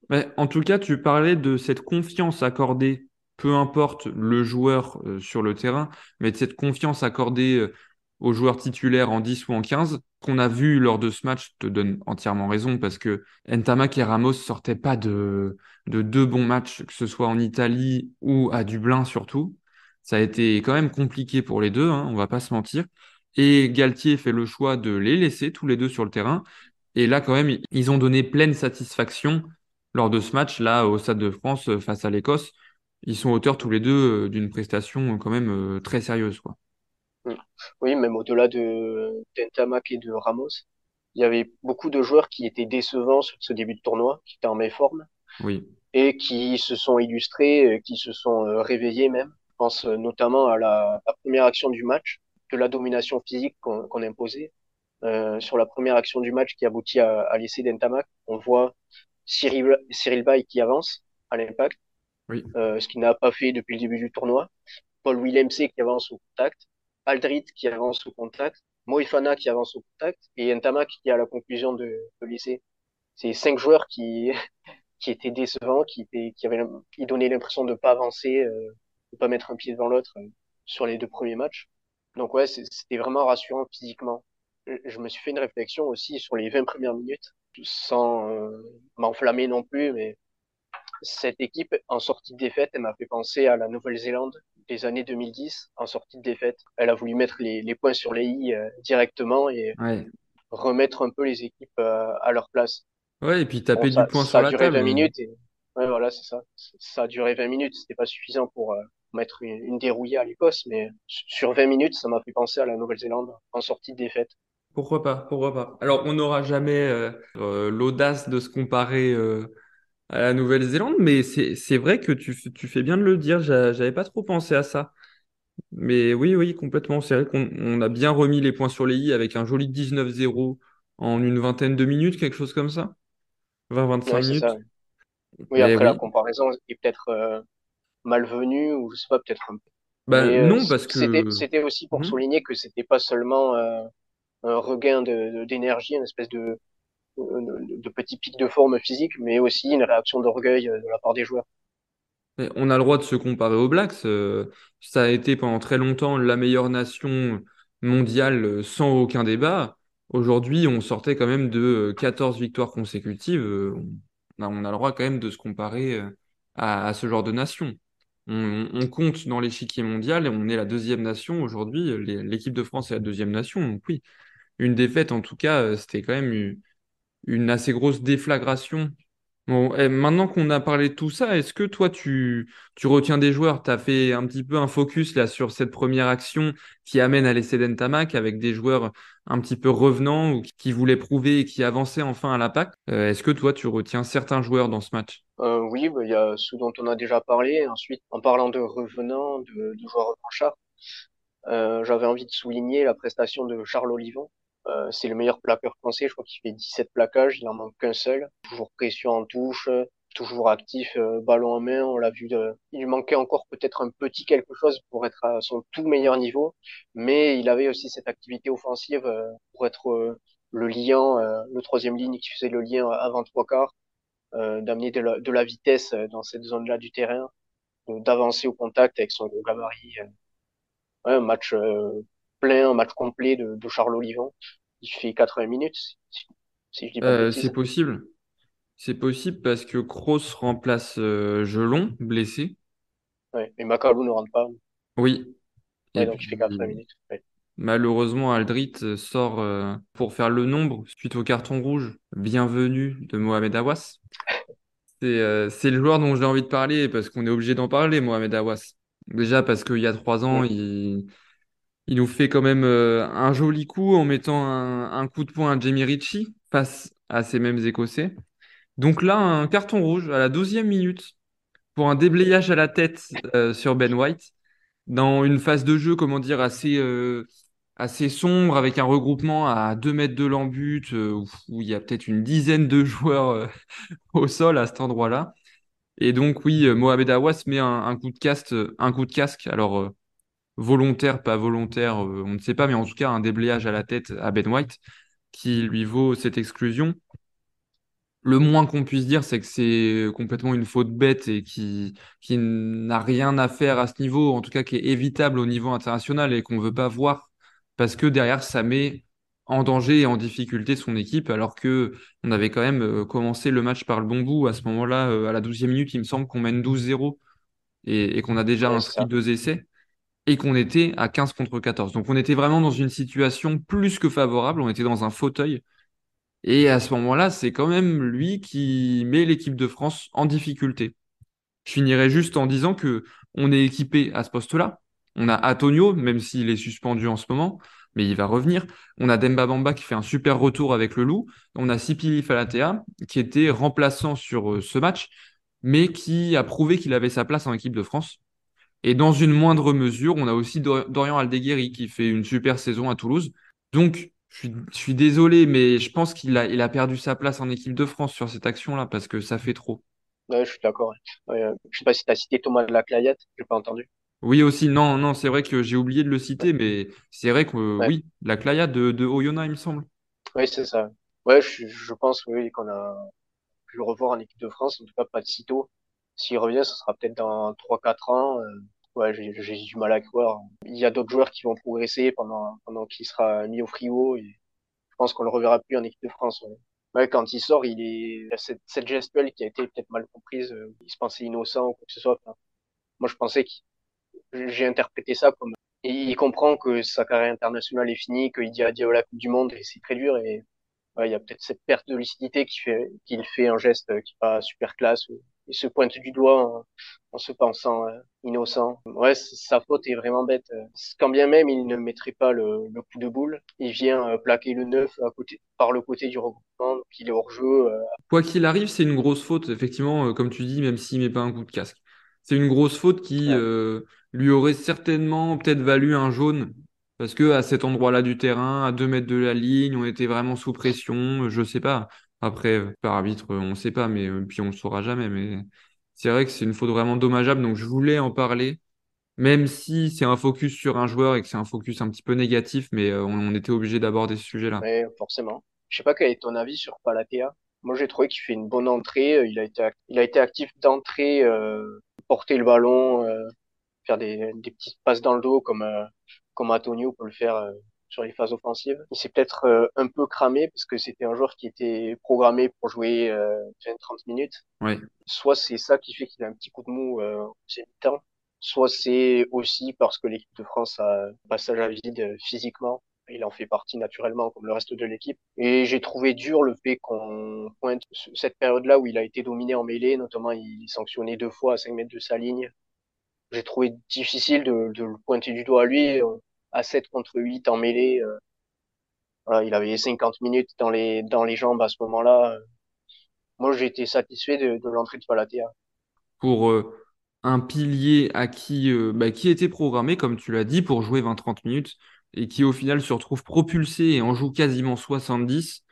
Mais en tout cas, tu parlais de cette confiance accordée, peu importe le joueur euh, sur le terrain, mais de cette confiance accordée aux joueurs titulaires en 10 ou en 15. Qu'on a vu lors de ce match te donne entièrement raison parce que Ntamak et Ramos sortaient pas de, de deux bons matchs, que ce soit en Italie ou à Dublin surtout. Ça a été quand même compliqué pour les deux, hein, on va pas se mentir. Et Galtier fait le choix de les laisser tous les deux sur le terrain. Et là, quand même, ils ont donné pleine satisfaction lors de ce match, là, au Stade de France, face à l'Écosse. Ils sont auteurs tous les deux euh, d'une prestation quand même euh, très sérieuse, quoi.
Oui, même au-delà de d'Entamac et de Ramos, il y avait beaucoup de joueurs qui étaient décevants sur ce début de tournoi, qui étaient en méforme.
Oui.
et qui se sont illustrés, qui se sont réveillés même. Je pense notamment à la, la première action du match, de la domination physique qu'on qu'on imposait. Euh, sur la première action du match qui aboutit à, à l'essai d'Entamac, on voit Cyril, Cyril Bay qui avance à l'impact,
Oui.
euh, ce qu'il n'a pas fait depuis le début du tournoi. Paul Willemse qui avance au contact, Aldrit qui avance au contact, Moifana qui avance au contact et Ntamak qui est à la conclusion de, de l'essai. C'est cinq joueurs qui, (laughs) qui étaient décevants, qui, étaient, qui, avaient, qui donnaient l'impression de pas avancer, euh, de pas mettre un pied devant l'autre euh, sur les deux premiers matchs. Donc ouais, c'était vraiment rassurant physiquement. Je me suis fait une réflexion aussi sur les 20 premières minutes, sans euh, m'enflammer non plus, mais cette équipe, en sortie de défaite, elle m'a fait penser à la Nouvelle-Zélande des années 2010, en sortie de défaite. Elle a voulu mettre les, les points sur les i euh, directement et
Ouais.
remettre un peu les équipes euh, à leur place.
Ouais, et puis
Bon,
taper
ça,
du poing
ça
sur
a
la
duré
table.
20 minutes et ouais, voilà, c'est ça. Ça a duré 20 minutes. C'était pas suffisant pour euh, mettre une, une dérouillée à l'Écosse, mais sur 20 minutes, ça m'a fait penser à la Nouvelle-Zélande en sortie de défaite.
Pourquoi pas? Pourquoi pas? Alors, on n'aura jamais euh, euh, l'audace de se comparer euh, à la Nouvelle-Zélande, mais c'est vrai que tu, fais bien de le dire. j'a- J'avais pas trop pensé à ça. Mais oui, oui, complètement. C'est vrai qu'on on a bien remis les points sur les i avec un joli 19-0 en une vingtaine de minutes, quelque chose comme ça. 20-25
Ouais, c'est ça.
minutes.
Oui,
Mais
après, la comparaison est peut-être euh, malvenue ou je sais pas, peut-être un peu.
Bah non, parce
c'était,
que.
c'était aussi pour
Mhm.
souligner que c'était pas seulement un regain de, de- d'énergie, une espèce de, de, de petit pic de forme physique, mais aussi une réaction d'orgueil euh, de la part des joueurs.
On a le droit de se comparer aux Blacks. euh, ça a été pendant très longtemps la meilleure nation mondiale euh, sans aucun débat. Aujourd'hui, on sortait quand même de euh, 14 victoires consécutives. on a, le droit quand même de se comparer à, ce genre de nation. On, on compte dans l'échiquier mondial et on est la deuxième nation aujourd'hui. L'équipe de France est la deuxième nation. Donc oui, une défaite en tout cas, euh, c'était quand même une, assez grosse déflagration Bon, eh, maintenant qu'on a parlé de tout ça, est-ce que toi, tu, retiens des joueurs? Tu as fait un petit peu un focus là sur cette première action qui amène à l'essai d'Entamac avec des joueurs un petit peu revenants ou qui, voulaient prouver et qui avançaient enfin à l'attaque. Euh, est-ce que toi, tu retiens certains joueurs dans ce match?
Euh, oui, bah, il y a ceux dont on a déjà parlé. Ensuite, en parlant de revenants, de, joueurs revanchards, j'avais envie de souligner la prestation de Charles Olivon. Euh, c'est le meilleur plaqueur français, je crois qu'il fait 17 plaquages, il en manque qu'un seul. Toujours pression en touche, euh, toujours actif, euh, ballon en main, on l'a vu. De... Il lui manquait encore peut-être un petit quelque chose pour être à son tout meilleur niveau, mais il avait aussi cette activité offensive euh, pour être euh, le lien, euh, le troisième ligne qui faisait le lien avant trois quarts, euh, d'amener de la, de la vitesse euh, dans cette zone-là du terrain, euh, d'avancer au contact avec son gabarit. euh. Un match euh, plein, un match complet de, de Charles Olivon. Il fait 80 minutes, si, si je dis pas de
Euh, c'est possible. C'est possible parce que Kroos remplace euh, Jelon, blessé.
Ouais. Et Macalou ne rentre pas.
Oui.
Ouais,
Et
donc il fait 80
puis,
minutes. Ouais.
malheureusement, Aldrit euh, sort euh, pour faire le nombre suite au carton rouge. Bienvenue de Mohamed Awas. (laughs) C'est euh, le joueur dont j'ai envie de parler parce qu'on est obligé d'en parler, Mohamed Awas. Déjà parce qu'il y a trois ans, il, il nous fait quand même euh, un joli coup en mettant un, coup de poing à Jamie Ritchie face à ces mêmes Écossais. Donc là, un carton rouge à la douzième minute pour un déblayage à la tête euh, sur Ben White dans une phase de jeu, comment dire, assez, euh, sombre avec un regroupement à deux mètres de l'embut où, il y a peut-être une dizaine de joueurs (laughs) au sol à cet endroit-là. Et donc, oui, Mohamed Awas met un, coup de casque, un coup de casque. Alors, volontaire, pas volontaire, euh, on ne sait pas, mais en tout cas, un déblayage à la tête à Ben White qui lui vaut cette exclusion. Le moins qu'on puisse dire, c'est que c'est complètement une faute bête et qui, qui n'a rien à faire à ce niveau, en tout cas qui est évitable au niveau international et qu'on veut pas voir parce que derrière, ça met en danger et en difficulté son équipe, alors que on avait quand même euh, commencé le match par le bon bout. À ce moment-là, euh, à la douzième minute, il me semble qu'on mène 12-0 et, et qu'on a déjà inscrit deux essais et qu'on était à 15 contre 14. Donc on était vraiment dans une situation plus que favorable, on était dans un fauteuil. Et à ce moment-là, c'est quand même lui qui met l'équipe de France en difficulté. Je finirai juste en disant que on est équipé à ce poste-là. On a Antonio, même s'il est suspendu en ce moment, mais il va revenir. On a Demba Bamba qui fait un super retour avec le Loup. On a Sipili Falatea qui était remplaçant sur euh, ce match, mais qui a prouvé qu'il avait sa place en équipe de France. Et dans une moindre mesure, on a aussi Dorian Aldeguerri qui fait une super saison à Toulouse. Donc, je suis, désolé, mais je pense qu'il a, il a perdu sa place en équipe de France sur cette action-là parce que ça fait trop.
Ouais, je suis d'accord. Ouais, euh, je sais pas si tu as cité Thomas de la Clayette, j'ai pas entendu.
Oui, aussi, non, non, c'est vrai que j'ai oublié de le citer, mais c'est vrai que oui, la Clayette de, de Oyonnax, il me semble.
Oui, c'est ça. Ouais, je, je pense oui, qu'on a pu le revoir en équipe de France, en tout cas pas de sitôt. S'il revient, ce sera peut-être dans 3-4 ans. Euh, ouais, j'ai du mal à croire. Il y a d'autres joueurs qui vont progresser pendant, pendant qu'il sera mis au frigo. Je pense qu'on le reverra plus en équipe de France. Quand il sort, il est cette, cette gestuelle qui a été peut-être mal comprise. Euh, il se pensait innocent ou quoi que ce soit. moi, je pensais que j'ai interprété ça comme il comprend que sa carrière internationale est finie, qu'il dit adieu à la Coupe du Monde et c'est très dur. Et il y a peut-être cette perte de lucidité qui fait qu'il fait un geste qui est pas super classe il se pointe du doigt en, se pensant euh, innocent. Ouais, sa faute est vraiment bête. Quand bien même il ne mettrait pas le, le coup de boule, il vient euh, plaquer le neuf à côté, par le côté du regroupement, donc il est hors jeu. Euh.
Quoi qu'il arrive, c'est une grosse faute, effectivement, comme tu dis, même s'il met pas un coup de casque. C'est une grosse faute qui lui aurait certainement peut-être valu un jaune. Parce que à cet endroit-là du terrain, à deux mètres de la ligne, on était vraiment sous pression. Je sais pas. Après, par arbitre, on ne sait pas, mais euh, puis on ne saura jamais. Mais c'est vrai que c'est une faute vraiment dommageable. Donc, je voulais en parler, même si c'est un focus sur un joueur et que c'est un focus un petit peu négatif, mais euh, on, était obligé d'aborder ce sujet-là.
Oui, forcément. Je sais pas quel est ton avis sur Palatea. Moi, j'ai trouvé qu'il fait une bonne entrée. Il a été, il a été actif d'entrée, euh, porter le ballon, faire des, des petites passes dans le dos comme, comme Antonio peut le faire sur les phases offensives. Il s'est peut-être euh, un peu cramé parce que c'était un joueur qui était programmé pour jouer euh, 20-30 minutes.
Ouais.
Soit c'est ça qui fait qu'il a un petit coup de mou euh, au temps, soit c'est aussi parce que l'équipe de France a un passage à vide euh, physiquement. Il en fait partie naturellement comme le reste de l'équipe. Et j'ai trouvé dur le fait qu'on pointe cette période-là où il a été dominé en mêlée, notamment il sanctionné deux fois à 5 mètres de sa ligne. J'ai trouvé difficile de, de, le pointer du doigt à lui à 7 contre 8 en mêlée. Euh, il avait 50 minutes dans les, dans les jambes à ce moment-là. Moi, j'ai été satisfait de, l'entrée de Palatea.
Pour euh, un pilier à qui, euh, bah, qui était programmé, comme tu l'as dit, pour jouer 20-30 minutes et qui au final se retrouve propulsé et en joue quasiment 70,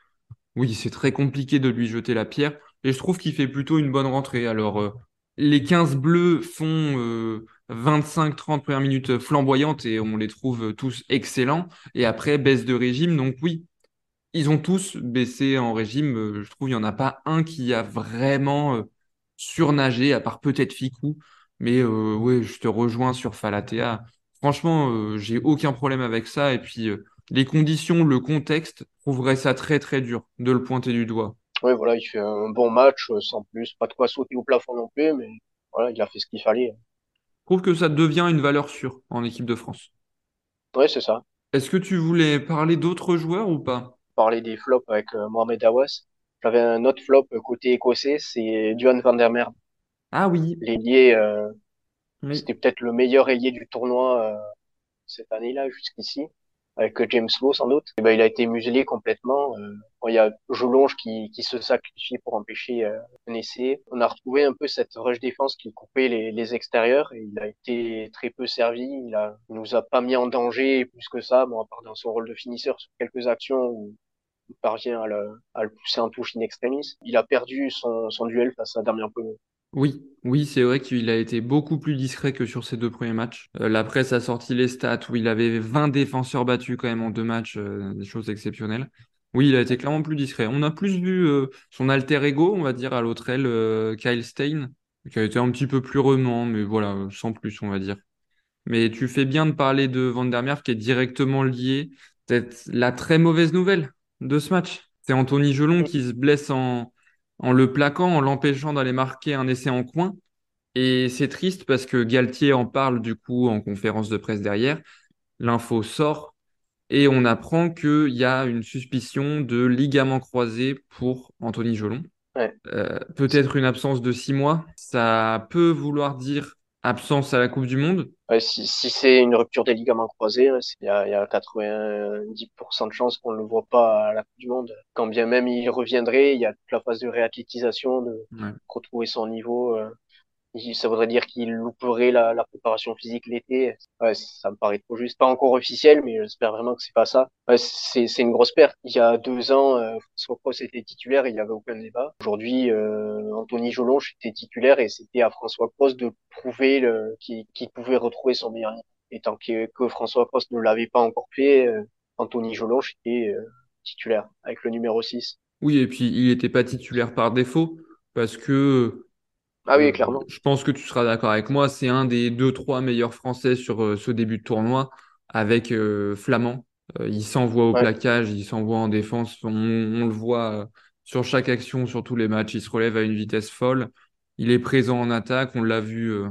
oui, c'est très compliqué de lui jeter la pierre. Et je trouve qu'il fait plutôt une bonne rentrée. Alors, les 15 bleus font 25-30 premières minutes flamboyantes et on les trouve tous excellents. Et après, baisse de régime. Donc oui, ils ont tous baissé en régime. Je trouve qu'il n'y en a pas un qui a vraiment euh, surnagé, à part peut-être Ficou. Mais euh, oui, je te rejoins sur Falatea. Franchement, euh, j'ai aucun problème avec ça. Et puis, les conditions, le contexte prouverait ça très très dur de le pointer du doigt.
Oui, voilà, il fait un bon match, sans plus. Pas de quoi sauter au plafond non plus, mais voilà, il a fait ce qu'il fallait
trouve que ça devient une valeur sûre en équipe de France.
Oui, c'est ça.
Est-ce que tu voulais parler d'autres joueurs ou pas?
Parler des flops avec euh, Mohamed Awas. J'avais un autre flop côté écossais, c'est Duan van der Merwe.
Ah oui.
L'ailier, euh, c'était peut-être le meilleur ailier du tournoi euh, cette année-là jusqu'ici avec James Lowe sans doute, et ben, il a été muselé complètement. Euh, il y a Jolonge qui, qui se sacrifie pour empêcher euh, un essai. On a retrouvé un peu cette rush défense qui coupait les, les extérieurs et il a été très peu servi. Il, a, nous a pas mis en danger plus que ça, bon, à part dans son rôle de finisseur sur quelques actions où il parvient à le, à le pousser en touche in extremis. Il a perdu son, son duel face à Damien Penaud.
Oui, oui, c'est vrai qu'il a été beaucoup plus discret que sur ses deux premiers matchs. Euh, la presse a sorti les stats où il avait 20 défenseurs battus quand même en deux matchs, euh, des choses exceptionnelles. Oui, il a été clairement plus discret. On a plus vu euh, son alter ego, on va dire, à l'autre aile, Kyle Stein, qui a été un petit peu plus remant, mais voilà, sans plus, on va dire. Mais tu fais bien de parler de Van der qui est directement lié. Peut-être la très mauvaise nouvelle de ce match. C'est Anthony Gelon qui se blesse en, en le plaquant, en l'empêchant d'aller marquer un essai en coin. Et c'est triste parce que Galtier en parle du coup en conférence de presse derrière. L'info sort et on apprend qu'il y a une suspicion de ligament croisé pour Anthony Jolon. Euh, peut-être une absence de six mois. Ça peut vouloir dire absence à la Coupe du Monde?
Ouais, si, si c'est une rupture des ligaments croisés, il y a, y a 90% de chances qu'on ne le voit pas à la Coupe du Monde. Quand bien même il reviendrait, il y a toute la phase de réathlétisation, de
Ouais.
retrouver son niveau. euh, ça voudrait dire qu'il louperait la, la préparation physique l'été. Ouais, ça me paraît trop juste. Pas encore officiel, mais j'espère vraiment que c'est pas ça. Ouais, c'est, c'est une grosse perte. Il y a deux ans, euh, François Cross était titulaire et il y avait aucun débat. Aujourd'hui, euh, Anthony Jolonge était titulaire et c'était à François Cross de prouver le, qu'il, qu'il pouvait retrouver son meilleur niveau. Et tant que, François Cross ne l'avait pas encore fait, euh, Anthony Jolonge était euh, titulaire avec le numéro 6.
Oui, et puis il n'était pas titulaire par défaut parce que
Ah oui,
Euh,
clairement.
je pense que tu seras d'accord avec moi, c'est un des deux, trois meilleurs Français sur euh, ce début de tournoi avec euh, Flamand. Il s'envoie au
Ouais.
plaquage, il s'envoie en défense. On, on le voit sur chaque action, sur tous les matchs. Il se relève à une vitesse folle. Il est présent en attaque. On l'a vu, euh,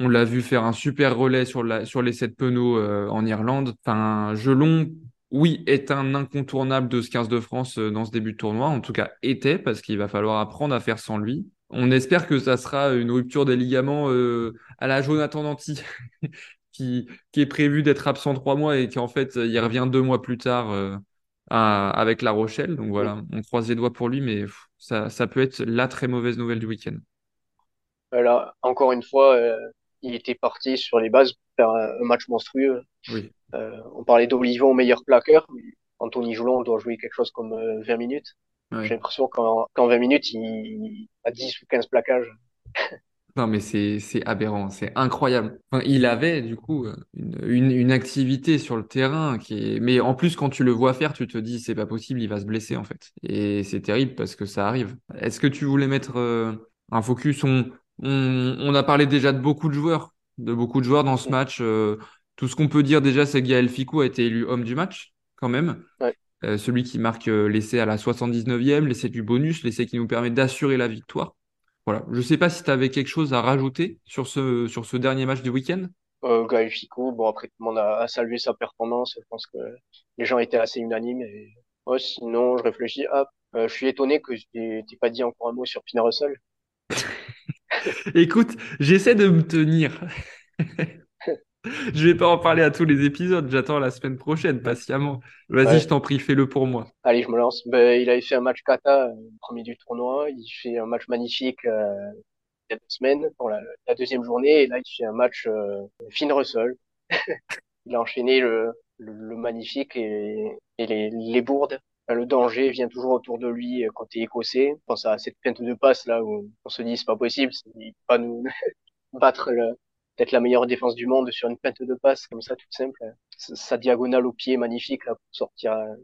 on l'a vu faire un super relais sur, la, sur les sept penaux euh, en Irlande. Enfin, Gelon, oui, est un incontournable de ce 15 de France euh, dans ce début de tournoi. En tout cas, était, parce qu'il va falloir apprendre à faire sans lui. On espère que ça sera une rupture des ligaments euh, à la Jonathan Danty, (laughs) qui, qui est prévu d'être absent trois mois et qui en fait il revient deux mois plus tard euh, à- avec La Rochelle. Donc voilà, on croise les doigts pour lui, mais pff, ça, ça peut être la très mauvaise nouvelle du week-end.
Là, encore une fois, euh, il était parti sur les bases pour faire un, un match monstrueux.
Oui.
On parlait d'Olivon meilleur plaqueur. Anthony Joulon doit jouer quelque chose comme euh, 20 minutes.
Ouais.
J'ai l'impression qu'en qu'en 20 minutes, il, a 10 ou 15 plaquages. (laughs)
Non, mais c'est aberrant, c'est incroyable. Enfin, il avait du coup une, une, une activité sur le terrain qui est. Mais en plus, quand tu le vois faire, tu te dis c'est pas possible, il va se blesser en fait. Et c'est terrible parce que ça arrive. Est-ce que tu voulais mettre euh, un focus? On, on, on a parlé déjà de beaucoup de joueurs, de beaucoup de joueurs dans ce match. euh, tout ce qu'on peut dire déjà, c'est que Gaël Ficou a été élu homme du match quand même.
Ouais.
Euh, celui qui marque euh, l'essai à la 79e, l'essai du bonus, l'essai qui nous permet d'assurer la victoire. Voilà. Je sais pas si tu avais quelque chose à rajouter sur ce, sur ce dernier match du week-end.
Euh, Gaël Ficou, bon après tout le monde a, a salué sa performance. Je pense que les gens étaient assez unanimes. Et... Ouais, sinon, je réfléchis. Ah, je suis étonné que tu t'aies pas dit encore un mot sur Pina Russell. (laughs)
Écoute, j'essaie de me tenir. (laughs) Je vais pas en parler à tous les épisodes. J'attends la semaine prochaine patiemment. Vas-y,
Ouais.
je t'en prie, fais-le pour moi.
Allez, je me lance. Ben, il avait fait un match kata, euh, premier du tournoi. Il fait un match magnifique euh, il y a deux semaines pour la, la deuxième journée. Et là, il fait un match euh, Finn Russell. (laughs) il a enchaîné le, le, le magnifique et, et les, les bourdes. Le danger vient toujours autour de lui euh, quand t'es écossais. Je pense à cette feinte de passe là où on se dit c'est pas possible, c'est- il pas nous (laughs) battre le- peut-être la meilleure défense du monde sur une feinte de passe comme ça toute simple. Sa diagonale au pied magnifique là pour sortir euh,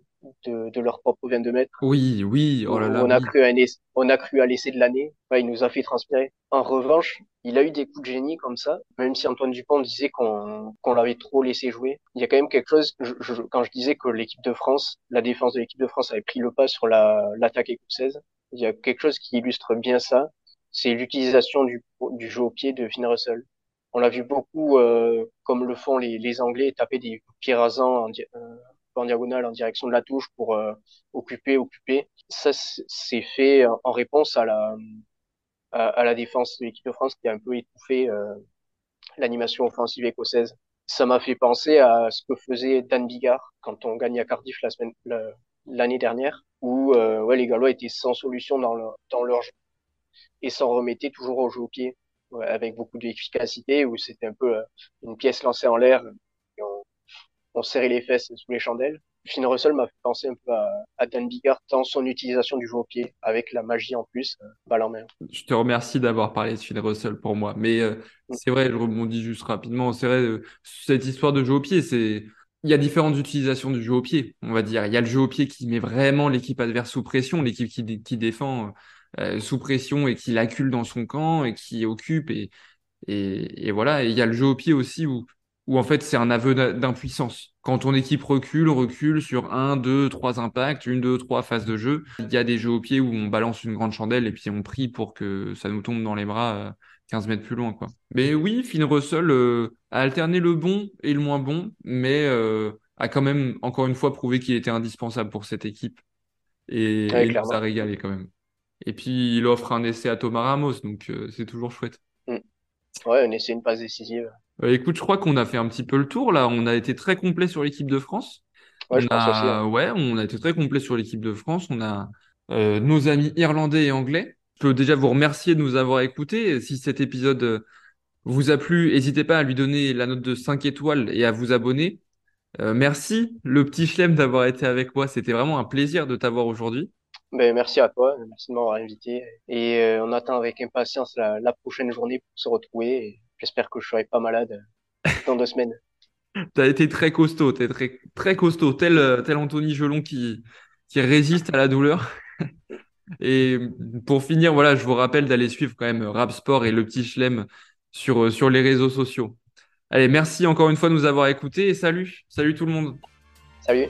de, de leur propre 22 mètres.
Oui, oui, oh là là.
on a
oui.
cru à on a cru à l'essai de l'année. Ouais, il nous a fait transpirer. En revanche, il a eu des coups de génie comme ça, même si Antoine Dupont disait qu'on l'avait trop laissé jouer. Il y a quand même quelque chose, je- je- quand je disais que l'équipe de France, la défense de l'équipe de France avait pris le pas sur la l'attaque écossaise, il y a quelque chose qui illustre bien ça, c'est l'utilisation du, du jeu au pied de Finn Russell. On l'a vu beaucoup, euh, comme le font les, les Anglais, taper des pieds rasants en, euh, diagonale en direction de la touche pour euh, occuper, occuper. Ça, c'est fait en réponse à la, à, à la défense de l'équipe de France qui a un peu étouffé euh, l'animation offensive écossaise. Ça m'a fait penser à ce que faisait Dan Bigard quand on gagne à Cardiff la semaine, la- l'année dernière, où euh, ouais, les Gallois étaient sans solution dans leur, dans leur jeu et s'en remettaient toujours au jeu au pied, avec beaucoup d'efficacité, où c'était un peu euh, une pièce lancée en l'air et on, on serrait les fesses sous les chandelles. Finn Russell m'a fait penser un peu à, à Dan Bigard dans son utilisation du jeu au pied, avec la magie en plus, euh, balle en main.
Je te remercie d'avoir parlé de Finn Russell pour moi. Mais euh, c'est vrai, je rebondis juste rapidement. C'est vrai, euh, cette histoire de jeu au pied, c'est. Il y a différentes utilisations du jeu au pied, on va dire. Il y a le jeu au pied qui met vraiment l'équipe adverse sous pression, l'équipe qui, dé- qui défend euh, sous pression et qui l'accule dans son camp et qui occupe. Et, et, et voilà. Et il y a le jeu au pied aussi où, où en fait c'est un aveu d'im- d'impuissance. Quand ton équipe recule, recule sur un, deux, trois impacts, une, deux, trois phases de jeu. Il y a des jeux au pied où on balance une grande chandelle et puis on prie pour que ça nous tombe dans les bras euh, 15 mètres plus loin, quoi. Mais oui, Finn Russell euh, a alterné le bon et le moins bon, mais euh, a quand même encore une fois prouvé qu'il était indispensable pour cette équipe et,
Ouais,
et il nous a régalé quand même. Et puis il offre un essai à Thomas Ramos, donc euh, c'est toujours chouette.
Mm. Ouais, on essaie une passe décisive.
Euh, écoute, je crois qu'on a fait un petit peu le tour là. On a été très complet sur l'équipe de France.
Ouais,
on
je pense
a,
aussi. hein.
ouais, on a été très complet sur l'équipe de France. On a euh, nos amis irlandais et anglais. Je peux déjà vous remercier de nous avoir écoutés. Si cet épisode euh, vous a plu, n'hésitez pas à lui donner la note de 5 étoiles et à vous abonner. Euh, merci, le petit Chlem, d'avoir été avec moi. C'était vraiment un plaisir de t'avoir aujourd'hui.
Ben, merci à toi, merci de m'avoir invité. Et euh, on attend avec impatience la, la prochaine journée pour se retrouver. Et J'espère que je serai pas malade euh, dans deux semaines. (laughs)
T'as été très costaud, t'es très, très costaud, tel, euh, tel Anthony Gelon qui, qui résiste à la douleur. (laughs) Et pour finir, voilà, je vous rappelle d'aller suivre quand même Rap Sport et le petit Chlem sur, sur les réseaux sociaux. Allez, merci encore une fois de nous avoir écoutés et salut, salut tout le monde.
Salut!